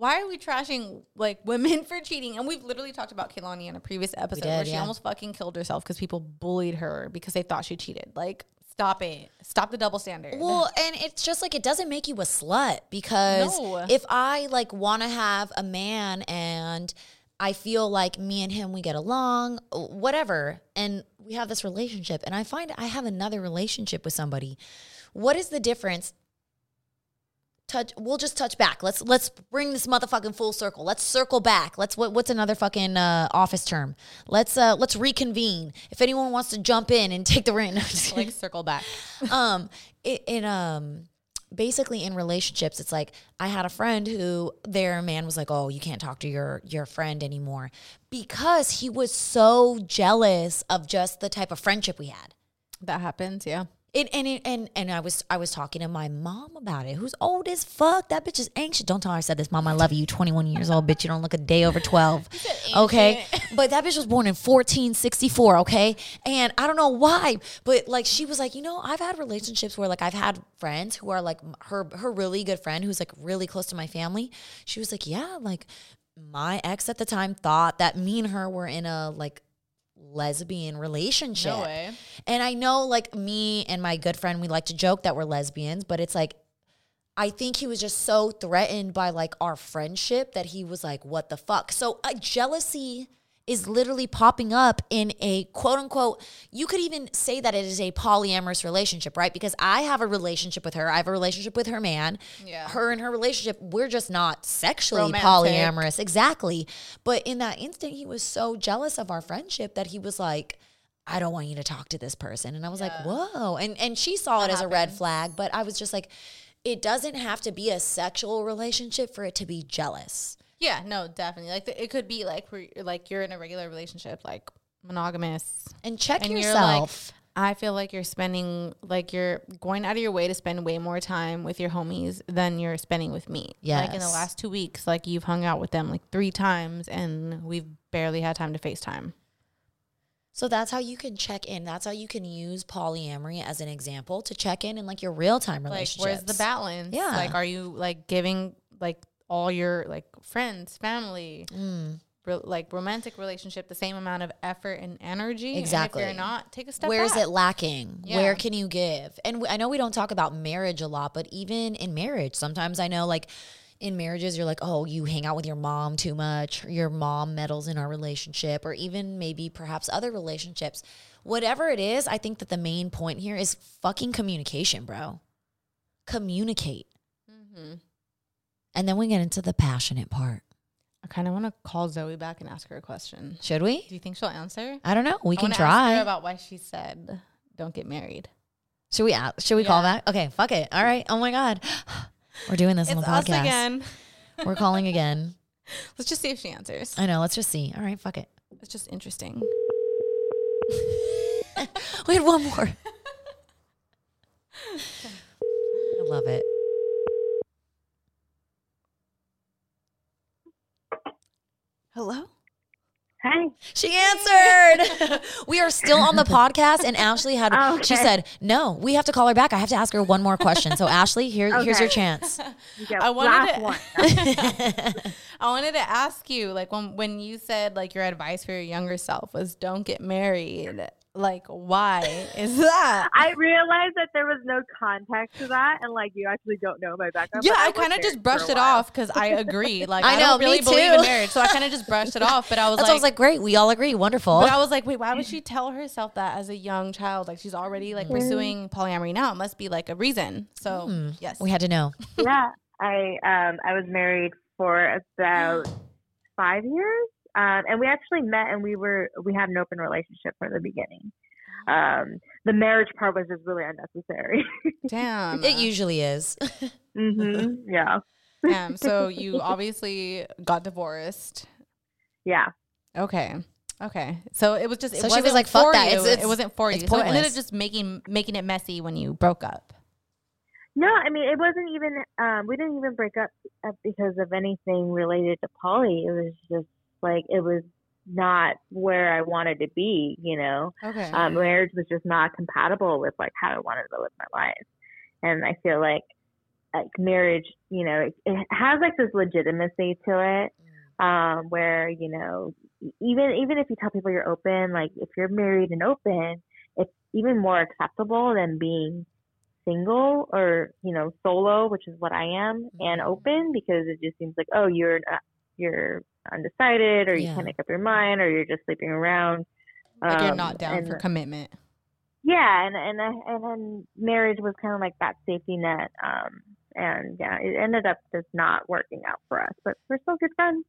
why are we trashing like women for cheating? And we've literally talked about Kehlani in a previous episode where she yeah. almost fucking killed herself because people bullied her because they thought she cheated. Like, stop it. Stop the double standard. Well, and it's just like it doesn't make you a slut because No. if I like want to have a man and I feel like me and him we get along, whatever, and we have this relationship and I find I have another relationship with somebody, what is the difference? Touch we'll just touch back. Let's let's bring this motherfucking full circle. Let's circle back. Let's what what's another fucking uh, office term? Let's uh let's reconvene. If anyone wants to jump in and take the ring. like, circle back. um it, it um basically in relationships it's like i had a friend who their man was like oh you can't talk to your your friend anymore because he was so jealous of just the type of friendship we had That happens, yeah. It, and it, and and I was I was talking to my mom about it, who's old as fuck. That bitch is anxious. Don't tell her I said this, mom. I love you. You 21 years old, bitch. You don't look a day over 12. Okay, but that bitch was born in 1464. Okay, and I don't know why, but like she was like, you know, I've had relationships where like I've had friends who are like her her really good friend who's like really close to my family. She was like, yeah, like my ex at the time thought that me and her were in a like lesbian relationship. No way. And I know, like me and my good friend, we like to joke that we're lesbians, but it's like, I think he was just so threatened by like our friendship that he was like, what the fuck? So uh, jealousy is literally popping up in a quote unquote, you could even say that it is a polyamorous relationship, right? Because I have a relationship with her, I have a relationship with her man. Yeah. Her and her relationship, we're just not sexually Romantic. polyamorous. Exactly. But in that instant, he was so jealous of our friendship that he was like, I don't want you to talk to this person. And I was like, whoa. And and she saw it as a red flag, but I was just like, it doesn't have to be a sexual relationship for it to be jealous. Yeah, no, definitely. Like it could be like like you're in a regular relationship, like monogamous, And check and yourself. You're like, I feel like you're spending like you're going out of your way to spend way more time with your homies than you're spending with me. Yeah, like in the last two weeks, like you've hung out with them like three times, and we've barely had time to FaceTime. So that's how you can check in. That's how you can use polyamory as an example to check in in like your real time Like, where's the balance? Yeah. Like, are you like giving like all your like friends, family, Mm. ro- like romantic relationship the same amount of effort and energy? Exactly. And if you're not, take a step Where is back. it lacking? Yeah. Where can you give? And w- I know we don't talk about marriage a lot, but even in marriage, sometimes I know like in marriages, you're like, oh, you hang out with your mom too much, or your mom meddles in our relationship, or even maybe perhaps other relationships. Whatever it is, I think that the main point here is fucking communication, bro. Communicate. Mm-hmm. And then we get into the passionate part. I kind of want to call Zoey back and ask her a question. Should we? Do you think she'll answer? I don't know. We I can Ask try. about why she said don't get married. Should we? a- Should we call back? Okay, fuck it. All right. Oh my god, we're doing this on It's the us podcast. again. We're calling again. Let's just see if she answers. I know. Let's just see. All right, fuck it. It's just interesting. We had one more. I love it. Hello. Hi. She answered. we are still on the podcast, and Ashley had. Oh, she Okay. said, "No, we have to call her back. I have to ask her one more question." So, Ashley, here, here's your chance. Yeah, I wanted last to- one. I wanted to ask you, like when when you said like your advice for your younger self was don't get married. Like, why is that? I realized that there was no context to that, and like you actually don't know my background. Yeah, but I kind of just brushed it off because I agree. Like, I I, know, don't really believe in marriage, so I kind of just brushed it off. But I was That's like, why I was like, great, we all agree, wonderful. but I was like, wait, why would she tell herself that as a young child? Like, she's already like pursuing polyamory now. It must be like a reason. So, Hmm, yes, we had to know. yeah, I um I was married for about five years, um, and we actually met and we were we had an open relationship from the beginning. Um, the marriage part was just really unnecessary. damn, It usually is. hmm Yeah, damn. So you obviously got divorced. yeah. Okay. Okay. So it was just. It So she was wasn't like, "Fuck that. It's- it's- it wasn't for it's you. So it ended up just making making it messy when you broke up. No, I mean it wasn't even. Um, we didn't even break up uh, because of anything related to poly. It was just like it was not where I wanted to be. You know, Okay. um, marriage was just not compatible with like how I wanted to live my life, and I feel like like marriage, you know, it, it has like this legitimacy to it, um, where you know, even even if you tell people you're open, like if you're married and open, it's even more acceptable than being single or you know solo, which is what I am, and open because it just seems like oh you're not, you're undecided or you Yeah. can't make up your mind or you're just sleeping around. like you're Um, not down and- for commitment. yeah, and and and then marriage was kind of like that safety net. Um, and yeah, it ended up just not working out for us, but we're still good friends.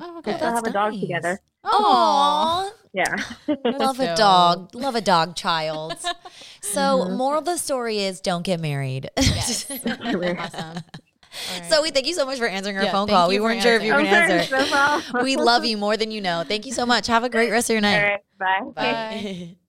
Oh, We still have a dog together. Aww. Yeah. Love a dog. Love a dog child. So, Mm-hmm. moral of the story is don't get married. awesome. So, we thank you so much for answering our Yeah, phone call. We weren't sure if you were going to answer. Oh, no. We love you more than you know. Thank you so much. Have a great rest of your night. right, bye. Bye.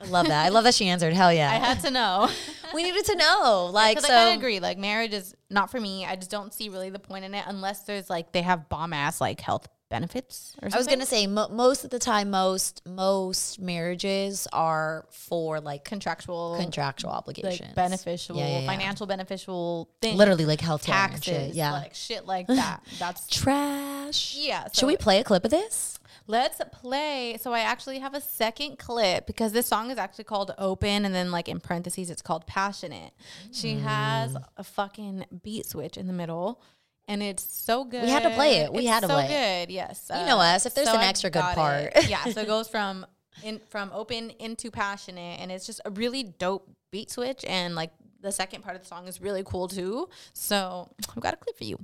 I love that. I love that she answered. Hell yeah. I had to know. we needed to know. Like, so. I agree. Like marriage is not for me. I just don't see really the point in it unless there's like they have bomb ass like health benefits or something. I was gonna say mo- most of the time, most most marriages are for like contractual, contractual obligations, like beneficial, Yeah, yeah, yeah. financial beneficial things. literally like health taxes. Yeah, like shit like that. That's trash. yeah. Should we play a clip of this? Let's play. So I actually have a second clip because this song is actually called Open and then like in parentheses it's called Passionate. She has Mm. a fucking beat switch in the middle and it's so good. We had to play it. We It's had to so play it. good. Yes. Uh, You know us. If there's an extra good got part. it. yeah, so it goes from in from open into passionate and it's just a really dope beat switch and like the second part of the song is really cool too. So I've got a clip for you.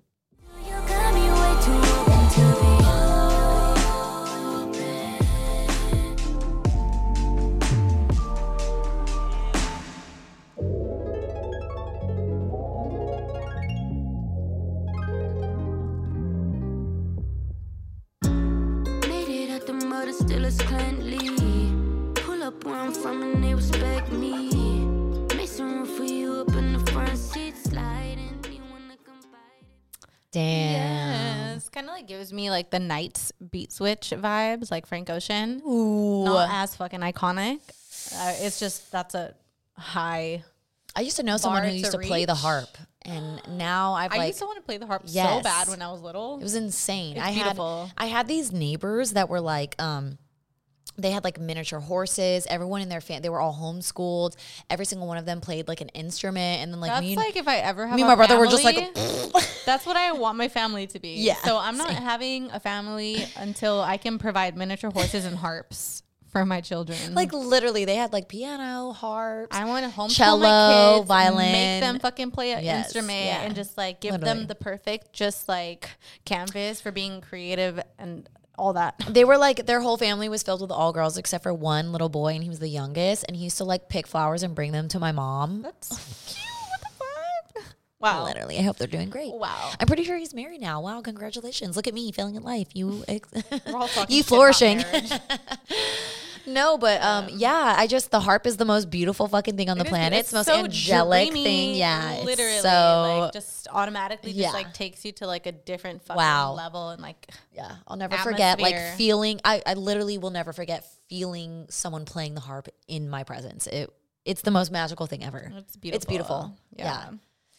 You mud, it's still as kindly. Pull up where I'm from and they respect me. Make some room for you up in the front seat, sliding. You wanna come by? Damn. Yes, kind of like gives me like the Nights beat switch vibes, like Frank Ocean. Ooh. Not as fucking iconic. Uh, it's just that's a high. I used to know someone bar who used to to play the harp, and now I've I like used to want to play the harp so bad when I was little. It was insane. It's I beautiful. had I had these neighbors that were like um they had like miniature horses. Everyone in their family, they were all homeschooled. Every single one of them played like an instrument, and then like that's me and like if I ever have me and my brother were just like, that's what I want my family to be. Yeah, So I'm not same. having a family until I can provide miniature horses and harps for my children. like literally they had like piano, harps. I want to homeschool cello, my kids, violin. make them fucking play an Yes, instrument, yeah. and just like give Literally. them the perfect, just like canvas for being creative and all that. they were like their whole family was filled with all girls except for one little boy, and he was the youngest. And he used to like pick flowers and bring them to my mom. That's cute. What the fuck? Wow. Literally, I hope they're doing great. Wow. I'm pretty sure he's married now. Wow, congratulations! Look at me failing at life. You, ex- you flourishing. No, but um, yeah, I just the harp is the most beautiful fucking thing on the It planet. It's the most so angelic dreamy, thing. Yeah, it's literally, so like just automatically Yeah. just like takes you to like a different fucking Wow. level and like yeah. I'll never forget like feeling. I, I literally will never forget feeling someone playing the harp in my presence. It it's the most magical thing ever. it's beautiful. It's beautiful. Yeah. Yeah.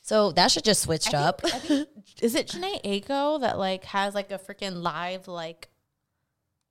So that should just switched I up. think, I think is it Jhené Aiko that like has like a freaking live like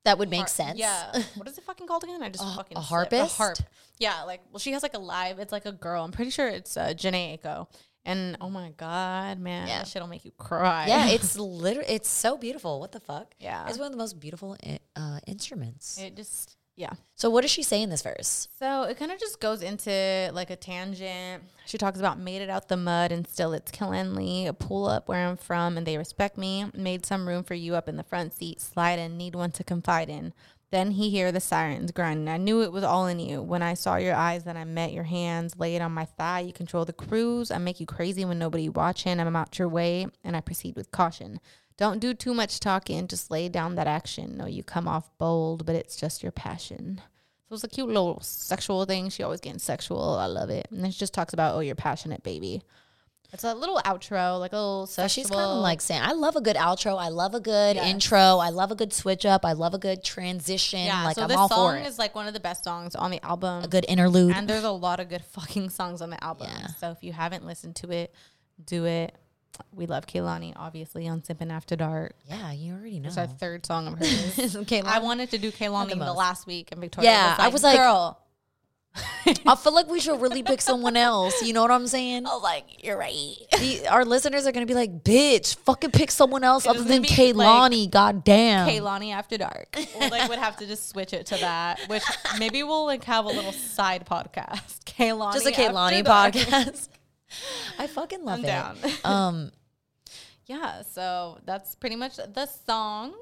That would make har- sense. Yeah. What is it fucking called again? I just A- fucking a slipped. A harp. Yeah, like well, she has like a live. It's like a girl. I'm pretty sure it's uh, Jhené Aiko. And oh my god, man, Yeah. that shit'll make you cry. Yeah, it's literally it's so beautiful. What the fuck? Yeah. It's one of the most beautiful i- uh, instruments. it just yeah. So what does she say in this verse? So it kind of just goes into like a tangent. She talks about made it out the mud and still it's killing me. Pull up where I'm from and they respect me. Made some room for you up in the front seat. Slide in, need one to confide in. Then he hear the sirens grinding. I knew it was all in you. When I saw your eyes, then I met your hands Lay it on my thigh. You control the cruise. I make you crazy when nobody watching. I'm out your way and I proceed with caution. Don't do too much talking. Just lay down that action. No, you come off bold, but it's just your passion. So it's a cute little sexual thing. She always getting sexual. I love it. And then she just talks about, oh, you're passionate, baby. It's a little outro, like a little So she's kind of like saying, "I love a good outro. I love a good Yes. intro. I love a good switch up. I love a good transition. yeah. like so I'm this all song for it. is like one of the best songs on the album. a good interlude. and there's a lot of good fucking songs on the album. Yeah. So if you haven't listened to it, do it. We love Kehlani, obviously, on Simpin After Dark. yeah, you already know. It's our third song of hers. I wanted to do Kehlani the, most. last week, and Victoria Yeah, was I was like- girl. I feel like we should really pick someone else. You know what I'm saying? I was like, you're right. The, our listeners are gonna be like, "Bitch, fucking pick someone else It other than like, Kehlani." God damn. Kehlani After Dark. Or like would have to just switch it to that, which maybe we'll like have a little side podcast. Kehlani, Just a Kehlani podcast. I fucking love I'm it. down. Um, Yeah, so that's pretty much the song.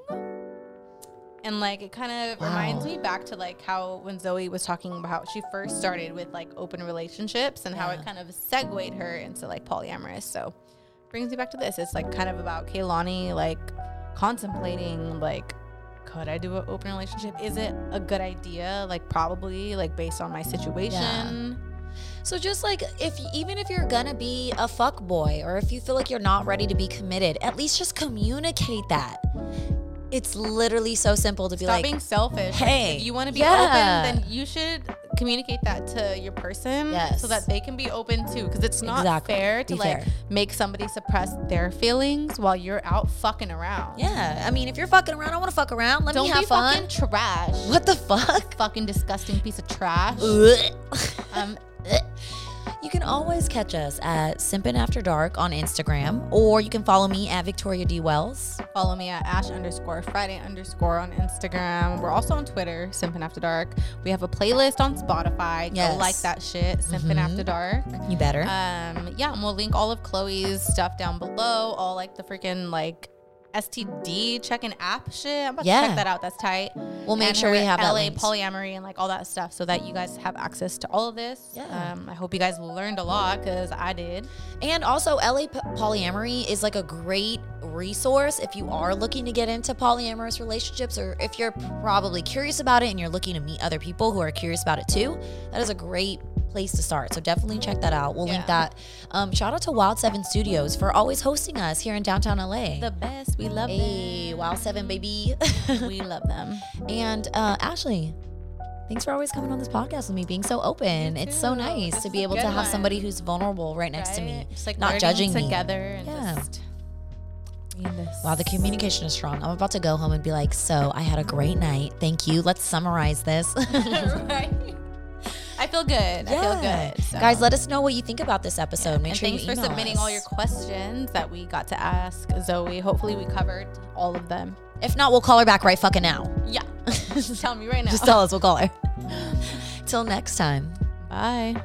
And like it kind of reminds me back to like how when Zoey was talking about how she first started with like open relationships and how it kind of segued her into like polyamorous. So brings me back to this. It's like kind of about Kehlani like contemplating like could I do an open relationship? Is it a good idea? Like probably like based on my situation. So just like if even if you're gonna be a fuck boy or if you feel like you're not ready to be committed, at least just communicate that. It's literally so simple to be like, Stop like, being selfish. hey, if you want to be yeah. open, then you should communicate that to your person Yes. so that they can be open too. Because it's not Exactly. fair to Be like fair. make somebody suppress their feelings while you're out fucking around. yeah. I mean, if you're fucking around, I want to fuck around. Let Don't me have be fun. fucking trash. What the fuck? Fucking disgusting piece of trash. Um, You can always catch us at Simpin After Dark on Instagram, or you can follow me at Victoria D Wells. follow me at ash underscore Friday underscore on Instagram. We're also on Twitter, Simpin After Dark. We have a playlist on Spotify. Yes. Go like that shit, Simpin Mhm. After Dark. You better. Um, yeah, and we'll link all of Chloe's stuff down below. All like the freaking like STD checking app shit. I'm about to check that out. That's tight. We'll make And sure we have LA linked. polyamory and like all that stuff, so that you guys have access to all of this. Yeah. Um, I hope you guys learned a lot because I did. And also, LA p- polyamory is like a great resource if you are looking to get into polyamorous relationships, or if you're probably curious about it and you're looking to meet other people who are curious about it too. That is a great place to start. So definitely check that out. We'll link that. Um, shout out to Wild Seven Studios for always hosting us here in downtown LA. The best. We love hey, Wild Seven, baby. we love them. and uh, Ashley. Thanks for always coming on this podcast with me, being so open. It's so nice to be able to have somebody who's vulnerable right next to me, Right? Just like not judging me. together and Yeah. Wow, the communication is strong. I'm about to go home and be like, so I had a great night. Thank you. Let's summarize this. right. I feel good. I feel good. so. Guys, let us know what you think about this episode. Make and sure thanks you for submitting us. all your questions that we got to ask Zoey. Hopefully, we covered all of them. If not, we'll call her back right fucking now. Yeah. Just tell me right now. Just tell us, we'll call her. Till next time. Bye.